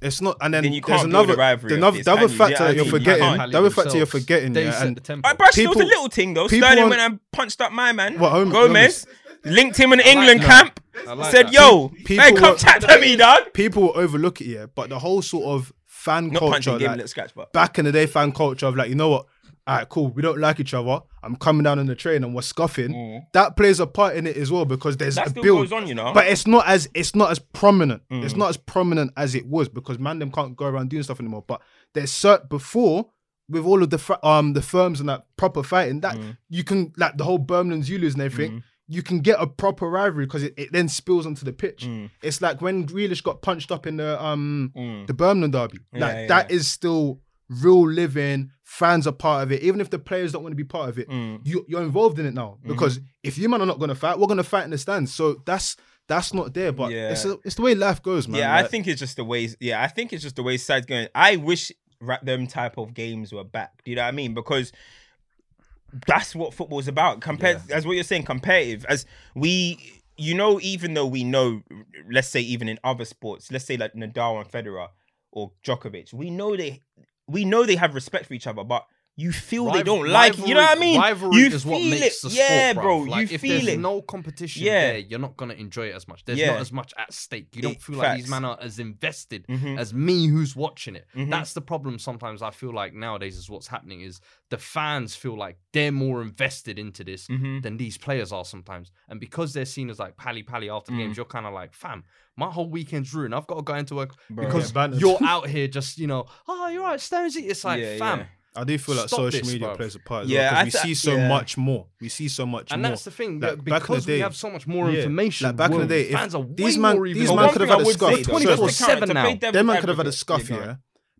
Speaker 1: It's not, and then,
Speaker 2: Then you
Speaker 1: there's another,
Speaker 2: a rivalry
Speaker 1: the another, the other
Speaker 2: you?
Speaker 1: factor
Speaker 2: Yeah,
Speaker 1: that you're forgetting.
Speaker 2: can't.
Speaker 1: The other factor you're forgetting,
Speaker 3: They
Speaker 1: yeah, and
Speaker 3: the tempo.
Speaker 2: Alright, bruh, still a little thing though.
Speaker 1: people
Speaker 2: Sterling
Speaker 1: want-
Speaker 2: when I punched up my man,
Speaker 1: What, home-
Speaker 2: Gomez, linked him in the England
Speaker 3: that.
Speaker 2: camp,
Speaker 3: like
Speaker 2: said,
Speaker 3: that.
Speaker 2: "Yo,
Speaker 1: People
Speaker 2: hey, come
Speaker 1: want-
Speaker 2: chat to me, dog."
Speaker 1: people will overlook it, yeah. But the whole sort of fan
Speaker 2: Not
Speaker 1: culture,
Speaker 2: punching, him
Speaker 1: like,
Speaker 2: scratch, but
Speaker 1: back in the day, fan culture of like, you know what? All right, cool. We don't like each other. I'm coming down on the train and we're scuffing. That plays a part in it as well because there's
Speaker 2: Mm. that
Speaker 1: a
Speaker 2: still
Speaker 1: build.
Speaker 2: goes on, you know.
Speaker 1: But it's not as it's not as prominent.
Speaker 2: Mm.
Speaker 1: It's not as prominent as it was because man them can't go around doing stuff anymore. But there's cert before with all of the fr- um the firms and that proper fighting that
Speaker 2: Mm.
Speaker 1: you can like the whole Birmingham Zulus and everything. You can get a proper rivalry because it, it then spills onto the pitch.
Speaker 2: Mm.
Speaker 1: It's like when Grealish got punched up in the um the Birmingham derby. Like
Speaker 2: yeah,
Speaker 1: that is still real living. Fans are part of it. Even if the players don't want to be part of it,
Speaker 2: Mm.
Speaker 1: you, you're involved in it now.
Speaker 2: Mm-hmm.
Speaker 1: Because if you man are not going to fight, we're going to fight in the stands. So that's that's not there. But
Speaker 2: Yeah.
Speaker 1: it's, it's the way life goes, man.
Speaker 2: Yeah, I think it's just the ways. Yeah, I think it's just the way sides going. I wish them type of games were back. Do you know what I mean? Because that's what football's about. Compared as what you're saying, competitive. As we, you know, even though we know, let's say even in other sports, let's say like Nadal and Federer or Djokovic, we know they, we know they have respect for each other, but. You feel they don't like you. You know what I mean?
Speaker 3: Rivalry
Speaker 2: you
Speaker 3: is
Speaker 2: feel
Speaker 3: what makes
Speaker 2: it.
Speaker 3: the
Speaker 2: yeah,
Speaker 3: sport,
Speaker 2: bro.
Speaker 3: Like,
Speaker 2: you
Speaker 3: if
Speaker 2: feel
Speaker 3: there's
Speaker 2: it.
Speaker 3: no competition
Speaker 2: Yeah.
Speaker 3: there, you're not gonna enjoy it as much. There's
Speaker 2: Yeah.
Speaker 3: not as much at stake. You don't
Speaker 2: It-
Speaker 3: feel like
Speaker 2: facts.
Speaker 3: these men are as invested
Speaker 2: Mhm.
Speaker 3: as me who's watching it.
Speaker 2: Mhm.
Speaker 3: That's the problem. Sometimes I feel like nowadays is what's happening is the fans feel like they're more invested into this
Speaker 2: Mhm.
Speaker 3: than these players are sometimes, and because they're seen as like pally pally after the
Speaker 2: Mm.
Speaker 3: games, you're kind of like, fam, my whole weekend's ruined. I've got to go into work
Speaker 2: Bro.
Speaker 3: because
Speaker 1: Yeah,
Speaker 3: you're out here just you know, oh, you're right, Stonesy. It's like,
Speaker 2: Yeah,
Speaker 3: fam.
Speaker 2: Yeah.
Speaker 1: I do feel like
Speaker 3: Stop
Speaker 1: social
Speaker 3: this,
Speaker 1: media
Speaker 3: bruv.
Speaker 1: plays a part as
Speaker 2: Yeah,
Speaker 1: well
Speaker 2: I
Speaker 1: because we
Speaker 2: th-
Speaker 1: see so
Speaker 2: yeah.
Speaker 1: much more. We see so much
Speaker 3: And
Speaker 1: more.
Speaker 3: that's the thing,
Speaker 1: Like,
Speaker 3: that
Speaker 1: back in the
Speaker 3: because we
Speaker 1: day-
Speaker 3: have so much more
Speaker 1: Yeah,
Speaker 3: information.
Speaker 1: like back in the
Speaker 3: we're-
Speaker 1: day, if
Speaker 3: fans are
Speaker 1: these
Speaker 3: way
Speaker 1: man-
Speaker 3: more
Speaker 1: these
Speaker 3: even-
Speaker 1: man
Speaker 2: One
Speaker 1: could have
Speaker 2: thing
Speaker 1: had
Speaker 2: I
Speaker 1: a
Speaker 2: would
Speaker 1: scuff.
Speaker 2: say, though,
Speaker 1: Sorry,
Speaker 2: just to
Speaker 3: 24/7
Speaker 2: counter-
Speaker 3: now.
Speaker 2: play devil's
Speaker 1: Them man could have had a
Speaker 2: advocate-
Speaker 1: scuff,
Speaker 2: go on.
Speaker 1: yeah.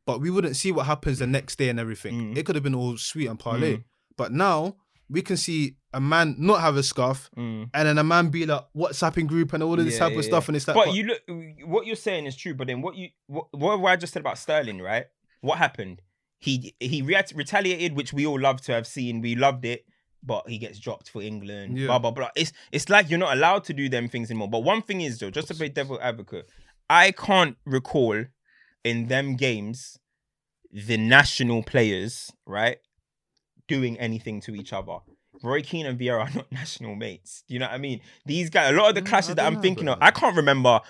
Speaker 1: But we wouldn't see what happens the next day and everything.
Speaker 2: Mm.
Speaker 1: It could have been all sweet and parlay.
Speaker 2: Mm.
Speaker 1: But now we can see a man not have a scuff
Speaker 2: Mm.
Speaker 1: and then a man be like WhatsApping group and all of this
Speaker 2: Yeah,
Speaker 1: type
Speaker 2: yeah,
Speaker 1: of stuff.
Speaker 2: yeah.
Speaker 1: And it's like,
Speaker 2: but you look, what you're saying is true. But then what you, what, what I just said about Sterling, right? What happened? He he react, retaliated, which we all love to have seen. We loved it, but he gets dropped for England.
Speaker 1: Yeah.
Speaker 2: Blah blah blah. It's it's like you're not allowed to do them things anymore. But one thing is though, just to play devil advocate, I can't recall in them games the national players right doing anything to each other. Roy Keane and Vieira are not national mates. Do you know what I mean? These guys, a lot of the
Speaker 1: Mm,
Speaker 2: clashes that I'm
Speaker 1: know,
Speaker 2: thinking
Speaker 1: bro.
Speaker 2: of, I can't remember.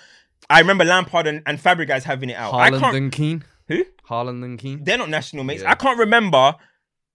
Speaker 2: I remember Lampard and, and Fabregas having it out. I can't.
Speaker 3: and Keane.
Speaker 2: Who?
Speaker 3: Haaland and Keane.
Speaker 2: They're not national mates.
Speaker 3: Yeah.
Speaker 2: I can't remember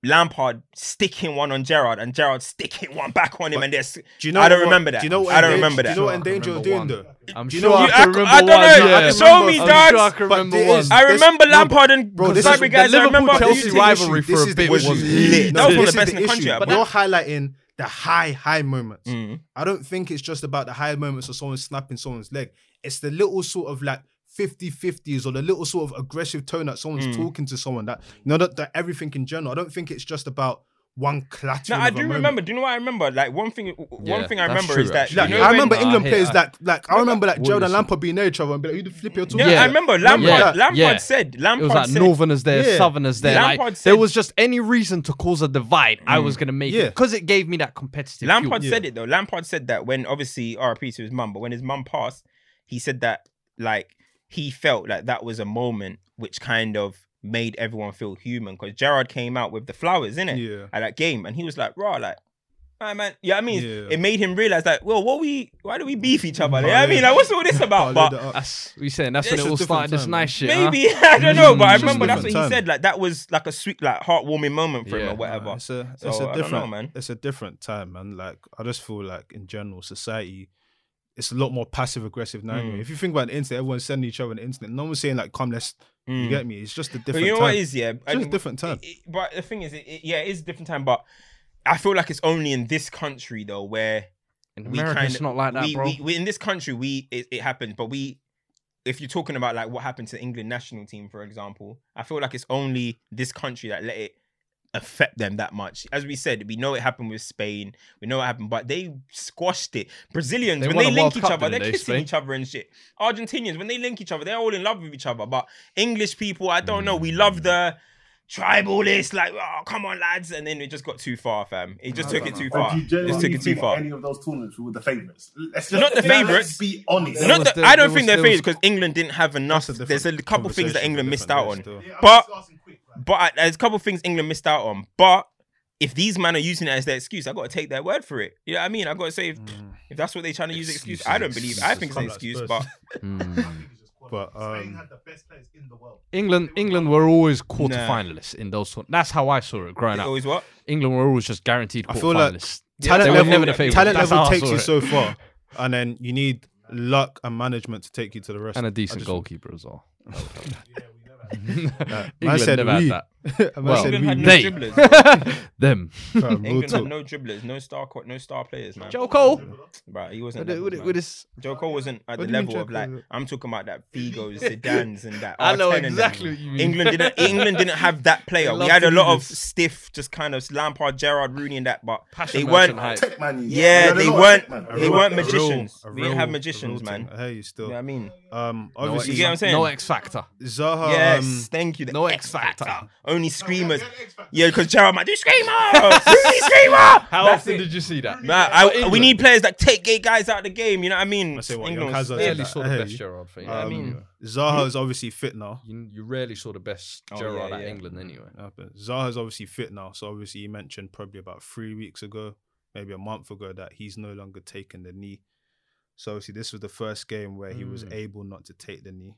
Speaker 2: Lampard sticking one on Gerrard and Gerrard sticking one back on him.
Speaker 1: But
Speaker 2: and there's.
Speaker 1: do you know
Speaker 2: I don't
Speaker 1: what-
Speaker 2: remember that.
Speaker 1: Do you know what
Speaker 2: I don't
Speaker 1: Endanger-
Speaker 2: remember
Speaker 1: Do you know what
Speaker 3: I
Speaker 1: Endanger are doing
Speaker 3: one.
Speaker 1: though?
Speaker 3: I'm
Speaker 1: Do you
Speaker 3: sure
Speaker 1: know
Speaker 3: I
Speaker 1: what-
Speaker 3: can
Speaker 2: I-
Speaker 3: remember
Speaker 2: I don't
Speaker 3: one.
Speaker 2: know.
Speaker 3: Yeah.
Speaker 2: Show me,
Speaker 3: I'm sure I can
Speaker 1: But
Speaker 3: remember
Speaker 1: is-
Speaker 2: I
Speaker 1: This-
Speaker 2: remember
Speaker 1: no,
Speaker 2: Lampard and
Speaker 1: Bro, this is-
Speaker 2: Fabregas.
Speaker 3: the
Speaker 2: I
Speaker 3: Liverpool
Speaker 2: remember
Speaker 3: Chelsea
Speaker 1: This is the
Speaker 3: rivalry for a bit was
Speaker 2: lit. That was one of the best in the country,
Speaker 1: issue.
Speaker 2: but
Speaker 1: You're highlighting the high, high moments.
Speaker 2: Mm.
Speaker 1: I don't think it's just about the high moments of someone snapping someone's leg. It's the little sort of like 50-50s or the little sort of aggressive tone that someone's
Speaker 2: Mm.
Speaker 1: talking to someone that you know that, that everything in general. I don't think it's just about one clatter.
Speaker 2: No, I do remember. Do you know what I remember? Like one thing, one
Speaker 3: Yeah,
Speaker 2: thing I remember
Speaker 3: true,
Speaker 2: is that.
Speaker 1: Like,
Speaker 2: you know
Speaker 1: I remember
Speaker 3: Nah,
Speaker 1: England
Speaker 3: I-
Speaker 1: players
Speaker 3: I-
Speaker 1: that like I remember like Gerald and? Lampard being near each other and be like, "Who the flip you're talking
Speaker 2: Yeah,
Speaker 1: to?"
Speaker 2: I remember
Speaker 1: Remember
Speaker 2: Lampard.
Speaker 1: that?
Speaker 2: Lampard
Speaker 3: Yeah.
Speaker 2: said.
Speaker 3: It
Speaker 2: Lampard
Speaker 3: was like
Speaker 2: said,
Speaker 3: Northerners there,
Speaker 1: Yeah.
Speaker 3: Southerners there.
Speaker 2: Yeah.
Speaker 3: Like,
Speaker 2: Lampard
Speaker 3: there
Speaker 2: said-
Speaker 3: was just any reason to cause a divide. I was gonna make
Speaker 1: Yeah.
Speaker 3: it because it gave me that competitive.
Speaker 2: Lampard
Speaker 3: fuel.
Speaker 2: said it though. Lampard said that when obviously RP to his mum, but when his mum passed, he said that like he felt like that was a moment which kind of made everyone feel human because Gerrard came out with the flowers in it
Speaker 1: Yeah.
Speaker 2: at that game, and he was like, "Raw, like." Right, man. Yeah, I mean,
Speaker 1: Yeah.
Speaker 2: it made him realize like, well, what we, why do we beef each other? Like,
Speaker 1: Oh,
Speaker 2: I mean, like, what's all this about?
Speaker 1: Followed
Speaker 2: But
Speaker 1: it up.
Speaker 3: That's we saying that's when it
Speaker 2: a
Speaker 3: all
Speaker 1: different
Speaker 3: started. This nice shit. huh?
Speaker 2: maybe I don't know, but mm, I
Speaker 3: It's just a
Speaker 2: remember that's what he
Speaker 1: time.
Speaker 2: said. Like that was like a sweet, like heartwarming moment for him or whatever.
Speaker 1: Nah, it's a,
Speaker 2: So,
Speaker 1: it's
Speaker 2: I
Speaker 1: a
Speaker 2: don't know, man.
Speaker 1: It's a different time, man. Like I just feel like in general, society, it's a lot more passive aggressive now.
Speaker 2: Mm.
Speaker 1: If you think about the internet, everyone's sending each other on the internet. No one's saying like, "Come, let's." You
Speaker 2: Mm.
Speaker 1: get me? It's just a different.
Speaker 2: But
Speaker 1: different
Speaker 2: you know
Speaker 1: time.
Speaker 2: what is yeah,
Speaker 1: It's just a different time.
Speaker 2: it- it- but the thing is, it, it- yeah, it is a different time. But I feel like it's only in this country though where
Speaker 3: In America,
Speaker 2: kind
Speaker 3: it's not like that,
Speaker 2: we,
Speaker 3: bro.
Speaker 2: We, we in this country we it, it happens, but we if you're talking about like what happened to the England national team, for example, I feel like it's only this country that let it affect them that much. As we said, we know it happened with Spain, we know it happened, but they squashed it. Brazilians,
Speaker 3: They
Speaker 2: when they link
Speaker 3: World
Speaker 2: each other, they're
Speaker 3: they,
Speaker 2: kissing
Speaker 3: Spain?
Speaker 2: each other and shit. Argentinians, when they link each other, they're all in love with each other. But English people, I don't know, we
Speaker 3: Mm.
Speaker 2: love the tribalist, like, oh, come on, lads. And then it just got too far, fam. It just took it too
Speaker 7: Or
Speaker 2: far.
Speaker 7: do you
Speaker 2: Just took it too far.
Speaker 7: Any of those tournaments were the favourites? Let's
Speaker 2: They're not the favourites.
Speaker 7: Let's be honest.
Speaker 2: Not
Speaker 3: was
Speaker 2: that-
Speaker 3: the-
Speaker 2: I don't think they're favourites because England didn't have enough. There's a couple things that England missed out on.
Speaker 1: still.
Speaker 2: But but I, there's a couple of things England missed out on. But if these men are using it as their excuse, I got to take their word for it. You know what I mean? I got to say if, if that's what they're trying to use as excuse, I don't believe. It. I think it's an excuse,
Speaker 1: Come
Speaker 2: but
Speaker 3: Mm.
Speaker 1: But,
Speaker 7: Spain
Speaker 1: um,
Speaker 7: had the best players in the world.
Speaker 3: England, England were always quarter
Speaker 2: Nah.
Speaker 3: finalists in those. That's how I saw it growing
Speaker 2: it
Speaker 3: up.
Speaker 2: always what?
Speaker 3: England were always just guaranteed quarter
Speaker 1: feel like
Speaker 3: finalists.
Speaker 1: talent
Speaker 3: they
Speaker 1: level,
Speaker 3: never the
Speaker 1: talent level takes you
Speaker 3: it.
Speaker 1: so far, and then you need luck and management to take you to the rest.
Speaker 3: and a decent
Speaker 1: just-
Speaker 3: goalkeeper as well.
Speaker 1: Uh, man
Speaker 3: England
Speaker 1: said
Speaker 3: never had
Speaker 1: we.
Speaker 3: Well,
Speaker 1: said
Speaker 2: England
Speaker 1: we.
Speaker 2: had no
Speaker 3: they-
Speaker 2: dribblers.
Speaker 3: Them.
Speaker 1: Fam, real
Speaker 2: England
Speaker 1: talk.
Speaker 2: had no dribblers, no star, co- no star players, man.
Speaker 3: Joe Cole.
Speaker 2: Right, he wasn't.
Speaker 3: With, it-
Speaker 2: levels,
Speaker 3: with, with his,
Speaker 2: Joe Cole wasn't at
Speaker 1: What
Speaker 2: the
Speaker 1: do you mean
Speaker 2: level
Speaker 1: Joe
Speaker 2: of like
Speaker 1: Cole?
Speaker 2: I'm talking about that Figos, Zidanes, and that.
Speaker 3: I know
Speaker 2: R10 and them.
Speaker 3: exactly what you mean.
Speaker 2: England didn't. England didn't have that player. We
Speaker 3: love
Speaker 2: had
Speaker 3: to
Speaker 2: a
Speaker 3: do
Speaker 2: lot of
Speaker 3: this.
Speaker 2: stiff, just kind of Lampard, Gerrard, Rooney, and that, but
Speaker 3: Passion
Speaker 2: they weren't.
Speaker 3: hype.
Speaker 7: Tech man, you-
Speaker 2: Yeah,
Speaker 7: you had a
Speaker 2: they weren't-
Speaker 7: tech
Speaker 2: they
Speaker 7: A
Speaker 2: weren't
Speaker 7: lot-
Speaker 2: magicians.
Speaker 1: A
Speaker 2: We didn't have
Speaker 1: real-
Speaker 2: magicians,
Speaker 1: real
Speaker 2: man.
Speaker 1: thing. I hear you
Speaker 2: You
Speaker 1: still.
Speaker 2: know what I mean?
Speaker 1: Um,
Speaker 3: No
Speaker 1: obviously,
Speaker 2: You get what I'm saying?
Speaker 3: No X factor.
Speaker 1: Zaha.
Speaker 2: yes,
Speaker 1: Um,
Speaker 2: thank you. The
Speaker 3: no
Speaker 2: X
Speaker 3: X Factor.
Speaker 2: Only screamers. Yeah, because Gerrard might do screamer, Rooney screamer.
Speaker 3: How
Speaker 2: That's
Speaker 3: often
Speaker 2: it.
Speaker 3: did you see that?
Speaker 2: Nah, I- we need players that take gay guys out of the game. You know what I mean?
Speaker 1: I say what,
Speaker 2: England
Speaker 1: young
Speaker 2: was-
Speaker 3: Rarely saw the best
Speaker 1: hear you.
Speaker 3: Gerrard for you.
Speaker 2: I
Speaker 1: Um,
Speaker 2: mean-
Speaker 1: Zaha is obviously fit now.
Speaker 3: you, you rarely saw the best
Speaker 2: Oh,
Speaker 3: Gerrard
Speaker 2: yeah,
Speaker 3: at
Speaker 2: yeah.
Speaker 3: England anyway.
Speaker 1: But Zaha's obviously fit now. So obviously you mentioned probably about three weeks ago, maybe a month ago, that he's no longer taking the knee. So obviously this was the first game where he was
Speaker 2: Mm.
Speaker 1: able not to take the knee.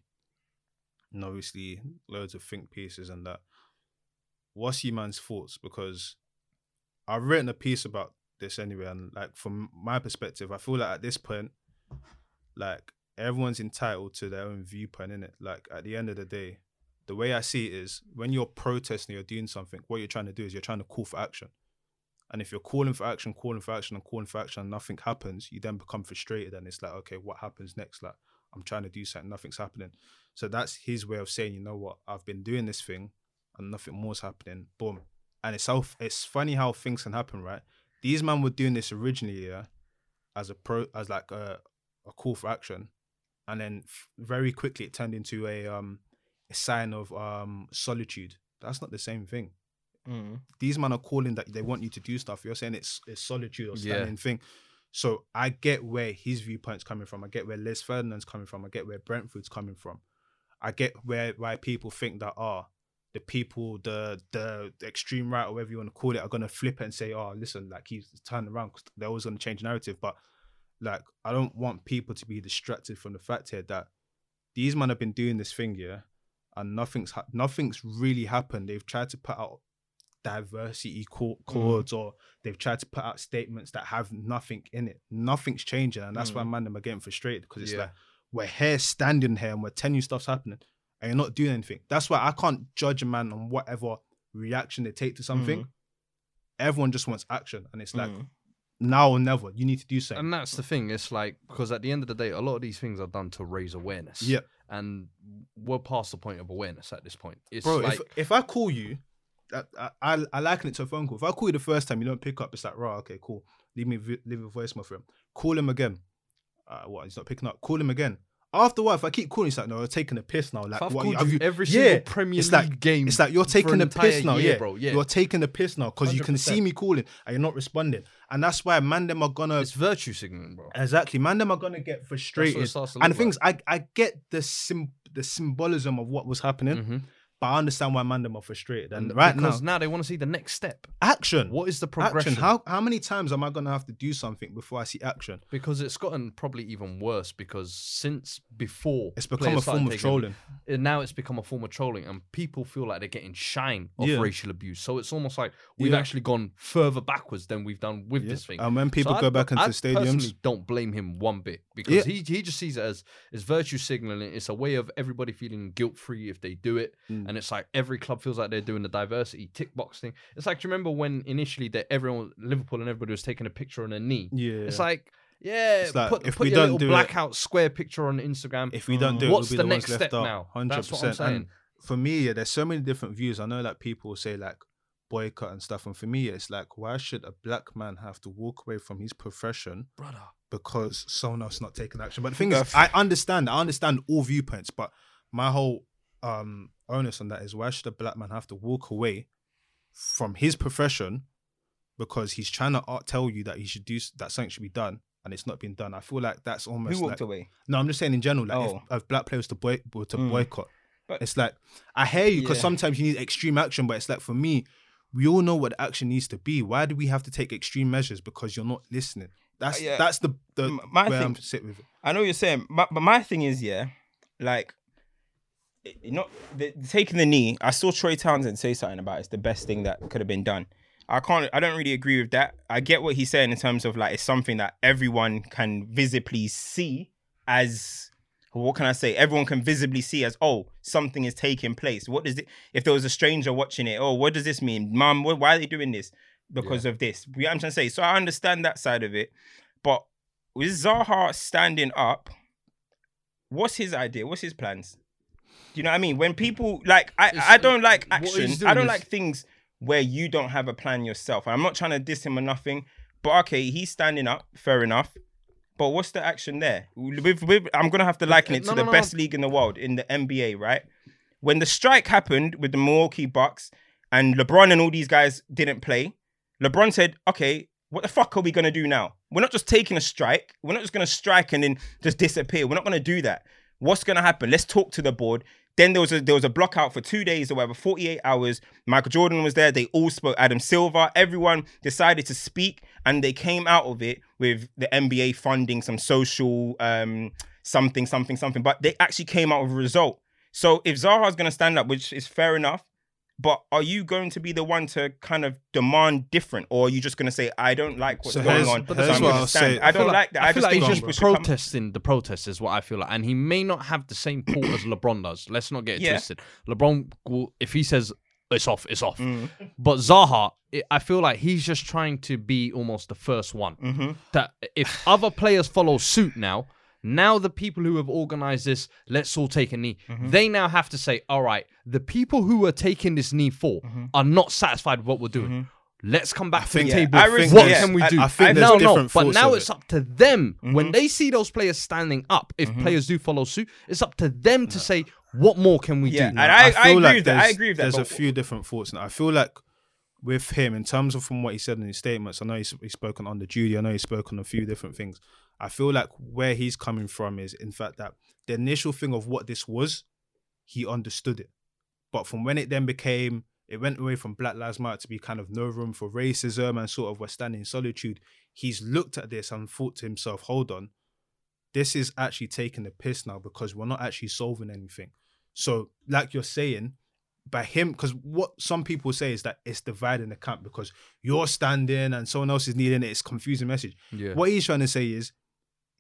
Speaker 1: And obviously loads of think pieces and that. What's your man's thoughts? Because I've written a piece about this anyway, and like from my perspective, I feel like at this point, like everyone's entitled to their own viewpoint in it. Like at the end of the day, the way I see it is when you're protesting, you're doing something. What you're trying to do is you're trying to call for action. And if you're calling for action, calling for action, and calling for action, and nothing happens, you then become frustrated, and it's like, okay, what happens next? Like, I'm trying to do something, nothing's happening. So that's his way of saying, you know what, I've been doing this thing, and nothing more's happening. Boom. And it's how it's funny how things can happen, right? These men were doing this originally, yeah, as a pro, as like a, a call for action, and then very quickly it turned into a um a sign of um solitude. That's not the same thing
Speaker 2: Mm.
Speaker 1: these men are calling that they want you to do stuff. You're saying it's it's solitude or
Speaker 3: Yeah.
Speaker 1: thing. So I get where his viewpoint's coming from. I get where Les Ferdinand's coming from. I get where Brentford's coming from. I get where why people think that ah the people the the, the extreme right or whatever you want to call it are gonna flip it and say oh listen like he's turned around because they're always gonna change narrative. But like I don't want people to be distracted from the fact here that these men have been doing this thing here and nothing's ha- nothing's really happened. They've tried to put out diversity co- mm. chords or they've tried to put out statements that have nothing in it. Nothing's changing, and that's why mm. man them are getting frustrated because it's
Speaker 3: Yeah.
Speaker 1: like we're here standing here and we're telling you stuff's happening and you're not doing anything. That's why I can't judge a man on whatever reaction they take to something. Everyone just wants action, and it's like
Speaker 2: Mm.
Speaker 1: now or never. You need to do something.
Speaker 3: And that's the thing. It's like because at the end of the day, a lot of these things are done to raise awareness.
Speaker 1: Yeah.
Speaker 3: And we're past the point of awareness at this point. It's
Speaker 1: Bro,
Speaker 3: like
Speaker 1: if, if I call you, I, I, I, I liken it to a phone call. If I call you the first time, you don't pick up, it's like, right, okay, cool. Leave me leave a voicemail for him. Call him again. Uh, what? He's not picking up. Call him again. After what? If I keep calling, it's like, no, you're taking a piss now. Like,
Speaker 3: I've
Speaker 1: what? have
Speaker 3: you
Speaker 1: you-
Speaker 3: every
Speaker 1: Yeah,
Speaker 3: single Premier
Speaker 1: it's
Speaker 3: League
Speaker 1: like,
Speaker 3: game.
Speaker 1: It's like you're taking a piss now,
Speaker 3: year,
Speaker 1: yeah,
Speaker 3: bro. Yeah,
Speaker 1: You're taking a piss now because you can see me calling and you're not responding, and that's why man them are gonna
Speaker 3: it's virtue signaling, bro.
Speaker 1: exactly man them are gonna get frustrated. And things I I get the sim the symbolism of what was happening,
Speaker 3: Mhm.
Speaker 1: But I understand why man them are frustrated. And right now,
Speaker 3: because now they want to see the next step.
Speaker 1: action.
Speaker 3: What is the
Speaker 1: action?
Speaker 3: progression?
Speaker 1: How how many times am I gonna have to do something before I see action?
Speaker 3: Because it's gotten probably even worse because since before
Speaker 1: It's become a form of
Speaker 3: taking-
Speaker 1: trolling.
Speaker 3: now it's become a form of trolling and people feel like they're getting shine of
Speaker 1: Yeah.
Speaker 3: racial abuse. So it's almost like we've
Speaker 1: Yeah.
Speaker 3: actually gone further backwards than we've done with this thing.
Speaker 1: And when people
Speaker 3: So
Speaker 1: go
Speaker 3: I-
Speaker 1: back into
Speaker 3: I
Speaker 1: stadiums,
Speaker 3: personally don't blame him one bit because
Speaker 1: Yeah.
Speaker 3: he he just sees it as as virtue signaling. It's a way of everybody feeling guilt free if they do it,
Speaker 1: Mm.
Speaker 3: And it's like every club feels like they're doing the diversity tick box thing. It's like do you remember when initially that everyone Liverpool and everybody was taking a picture on a knee.
Speaker 1: yeah,
Speaker 3: It's like yeah,
Speaker 1: It's like,
Speaker 3: put,
Speaker 1: if
Speaker 3: put
Speaker 1: we
Speaker 3: your
Speaker 1: don't
Speaker 3: little
Speaker 1: do it-
Speaker 3: blackout square picture on Instagram.
Speaker 1: if we don't do it,
Speaker 3: What's
Speaker 1: we'll be
Speaker 3: the
Speaker 1: the,
Speaker 3: next step now?
Speaker 1: Hundred
Speaker 3: That's what I'm.
Speaker 1: And
Speaker 3: saying.
Speaker 1: for me, yeah, there's so many different views. I know like people say like boycott and stuff, and for me, it's like why should a black man have to walk away from his profession
Speaker 3: brother.
Speaker 1: because someone else not taking action? But the thing is, I understand. I understand all viewpoints, but my whole um onus on that is why should a black man have to walk away from his profession because he's trying to tell you that he should do that something should be done and it's not being done. I feel like that's almost
Speaker 2: Who walked
Speaker 1: like,
Speaker 2: away?
Speaker 1: no, I'm just saying in general, like
Speaker 2: Oh.
Speaker 1: if, if black players to boy were to
Speaker 2: Mm.
Speaker 1: boycott,
Speaker 2: But-
Speaker 1: it's like I hear you because
Speaker 2: Yeah.
Speaker 1: sometimes you need extreme action, but it's like for me, we all know what action needs to be. Why do we have to take extreme measures because you're not listening? That's
Speaker 2: Uh, yeah.
Speaker 1: that's the the
Speaker 2: my
Speaker 1: where
Speaker 2: thing-
Speaker 1: I'm sit with it.
Speaker 2: I know what you're saying, but, but my thing is, yeah, like, not the, taking the knee. I saw Troy Townsend say something about it's the best thing that could have been done. I can't. I don't really agree with that. I get what he's saying in terms of like it's something that everyone can visibly see as. What can I say? Everyone can visibly see as oh something is taking place. What does it? If there was a stranger watching it, oh what does this mean, Mum? Why are they doing this? Because of this. You know what I'm trying to say. So I understand that side of it, but with Zaha standing up, what's his idea? What's his plans? Do you know what I mean? When people like, I,
Speaker 3: It's-
Speaker 2: I don't like action. I don't like things where you don't have a plan yourself. I'm not trying to diss him or nothing, but okay, he's standing up. Fair enough. But what's the action there? With, with, I'm gonna have to liken it
Speaker 3: no,
Speaker 2: to
Speaker 3: no,
Speaker 2: the
Speaker 3: no,
Speaker 2: best league in the world in the NBA, right? When the strike happened with the Milwaukee Bucks and LeBron and all these guys didn't play, LeBron said, "Okay, what the fuck are we gonna do now? We're not just taking a strike. We're not just gonna strike and then just disappear. We're not gonna do that. What's gonna happen? Let's talk to the board." Then there was a there was a block out for two days or whatever, 48 hours. Michael Jordan was there. They all spoke. Adam Silver, everyone decided to speak, and they came out of it with the NBA funding some social um something, something, something. But they actually came out with a result. So if Zaha's gonna stand up, which is fair enough, But are you going to be the one to kind of demand different, or are you just going to say, "I don't like what's
Speaker 1: So
Speaker 2: going on,
Speaker 1: but
Speaker 2: so
Speaker 1: that's
Speaker 2: I'm
Speaker 1: what I'll say.
Speaker 2: I don't
Speaker 3: feel
Speaker 2: like that. I,
Speaker 3: I feel
Speaker 2: just
Speaker 3: like he's just
Speaker 2: come-
Speaker 3: protesting the protest is what I feel like, and he may not have the same pull as LeBron does. Let's not get it
Speaker 2: Yeah.
Speaker 3: twisted. LeBron, will, if he says it's off, it's off.
Speaker 2: Mm.
Speaker 3: But Zaha, it, I feel like he's just trying to be almost the first one.
Speaker 2: Mm-hmm.
Speaker 3: That if other players follow suit now, now the people who have organized this, let's all take a knee.
Speaker 2: Mm-hmm.
Speaker 3: They now have to say, all right, the people who are taking this knee for
Speaker 2: Mm-hmm.
Speaker 3: are not satisfied with what we're doing. Let's come back to
Speaker 1: think-
Speaker 3: the
Speaker 2: Yeah,
Speaker 3: table.
Speaker 2: I res-
Speaker 3: what
Speaker 2: yeah,
Speaker 3: can we do?
Speaker 1: I think
Speaker 3: no,
Speaker 1: there's
Speaker 3: no, but now it's
Speaker 1: it.
Speaker 3: up to them
Speaker 2: Mm-hmm.
Speaker 3: when they see those players standing up. If players do follow suit, it's up to them to say, what more can we
Speaker 2: Yeah,
Speaker 3: do?
Speaker 2: and I, I,
Speaker 1: feel
Speaker 2: agree
Speaker 1: like
Speaker 2: with that. I
Speaker 1: there's-
Speaker 2: agree with that.
Speaker 1: There's a few different thoughts, and I feel like with him, in terms of from what he said in his statements, I know he's, he's spoken on the Judy. I know he's spoken on a few different things. I feel like where he's coming from is, in fact, that the initial thing of what this was, he understood it, but from when it then became, it went away from Black Lives Matter to be kind of no room for racism and sort of we're standing in solitude. He's looked at this and thought to himself, hold on, this is actually taking the piss now because we're not actually solving anything. So, like you're saying, by him, because what some people say is that it's dividing the camp because you're standing and someone else is needing it. It's confusing message.
Speaker 3: Yeah.
Speaker 1: What he's trying to say is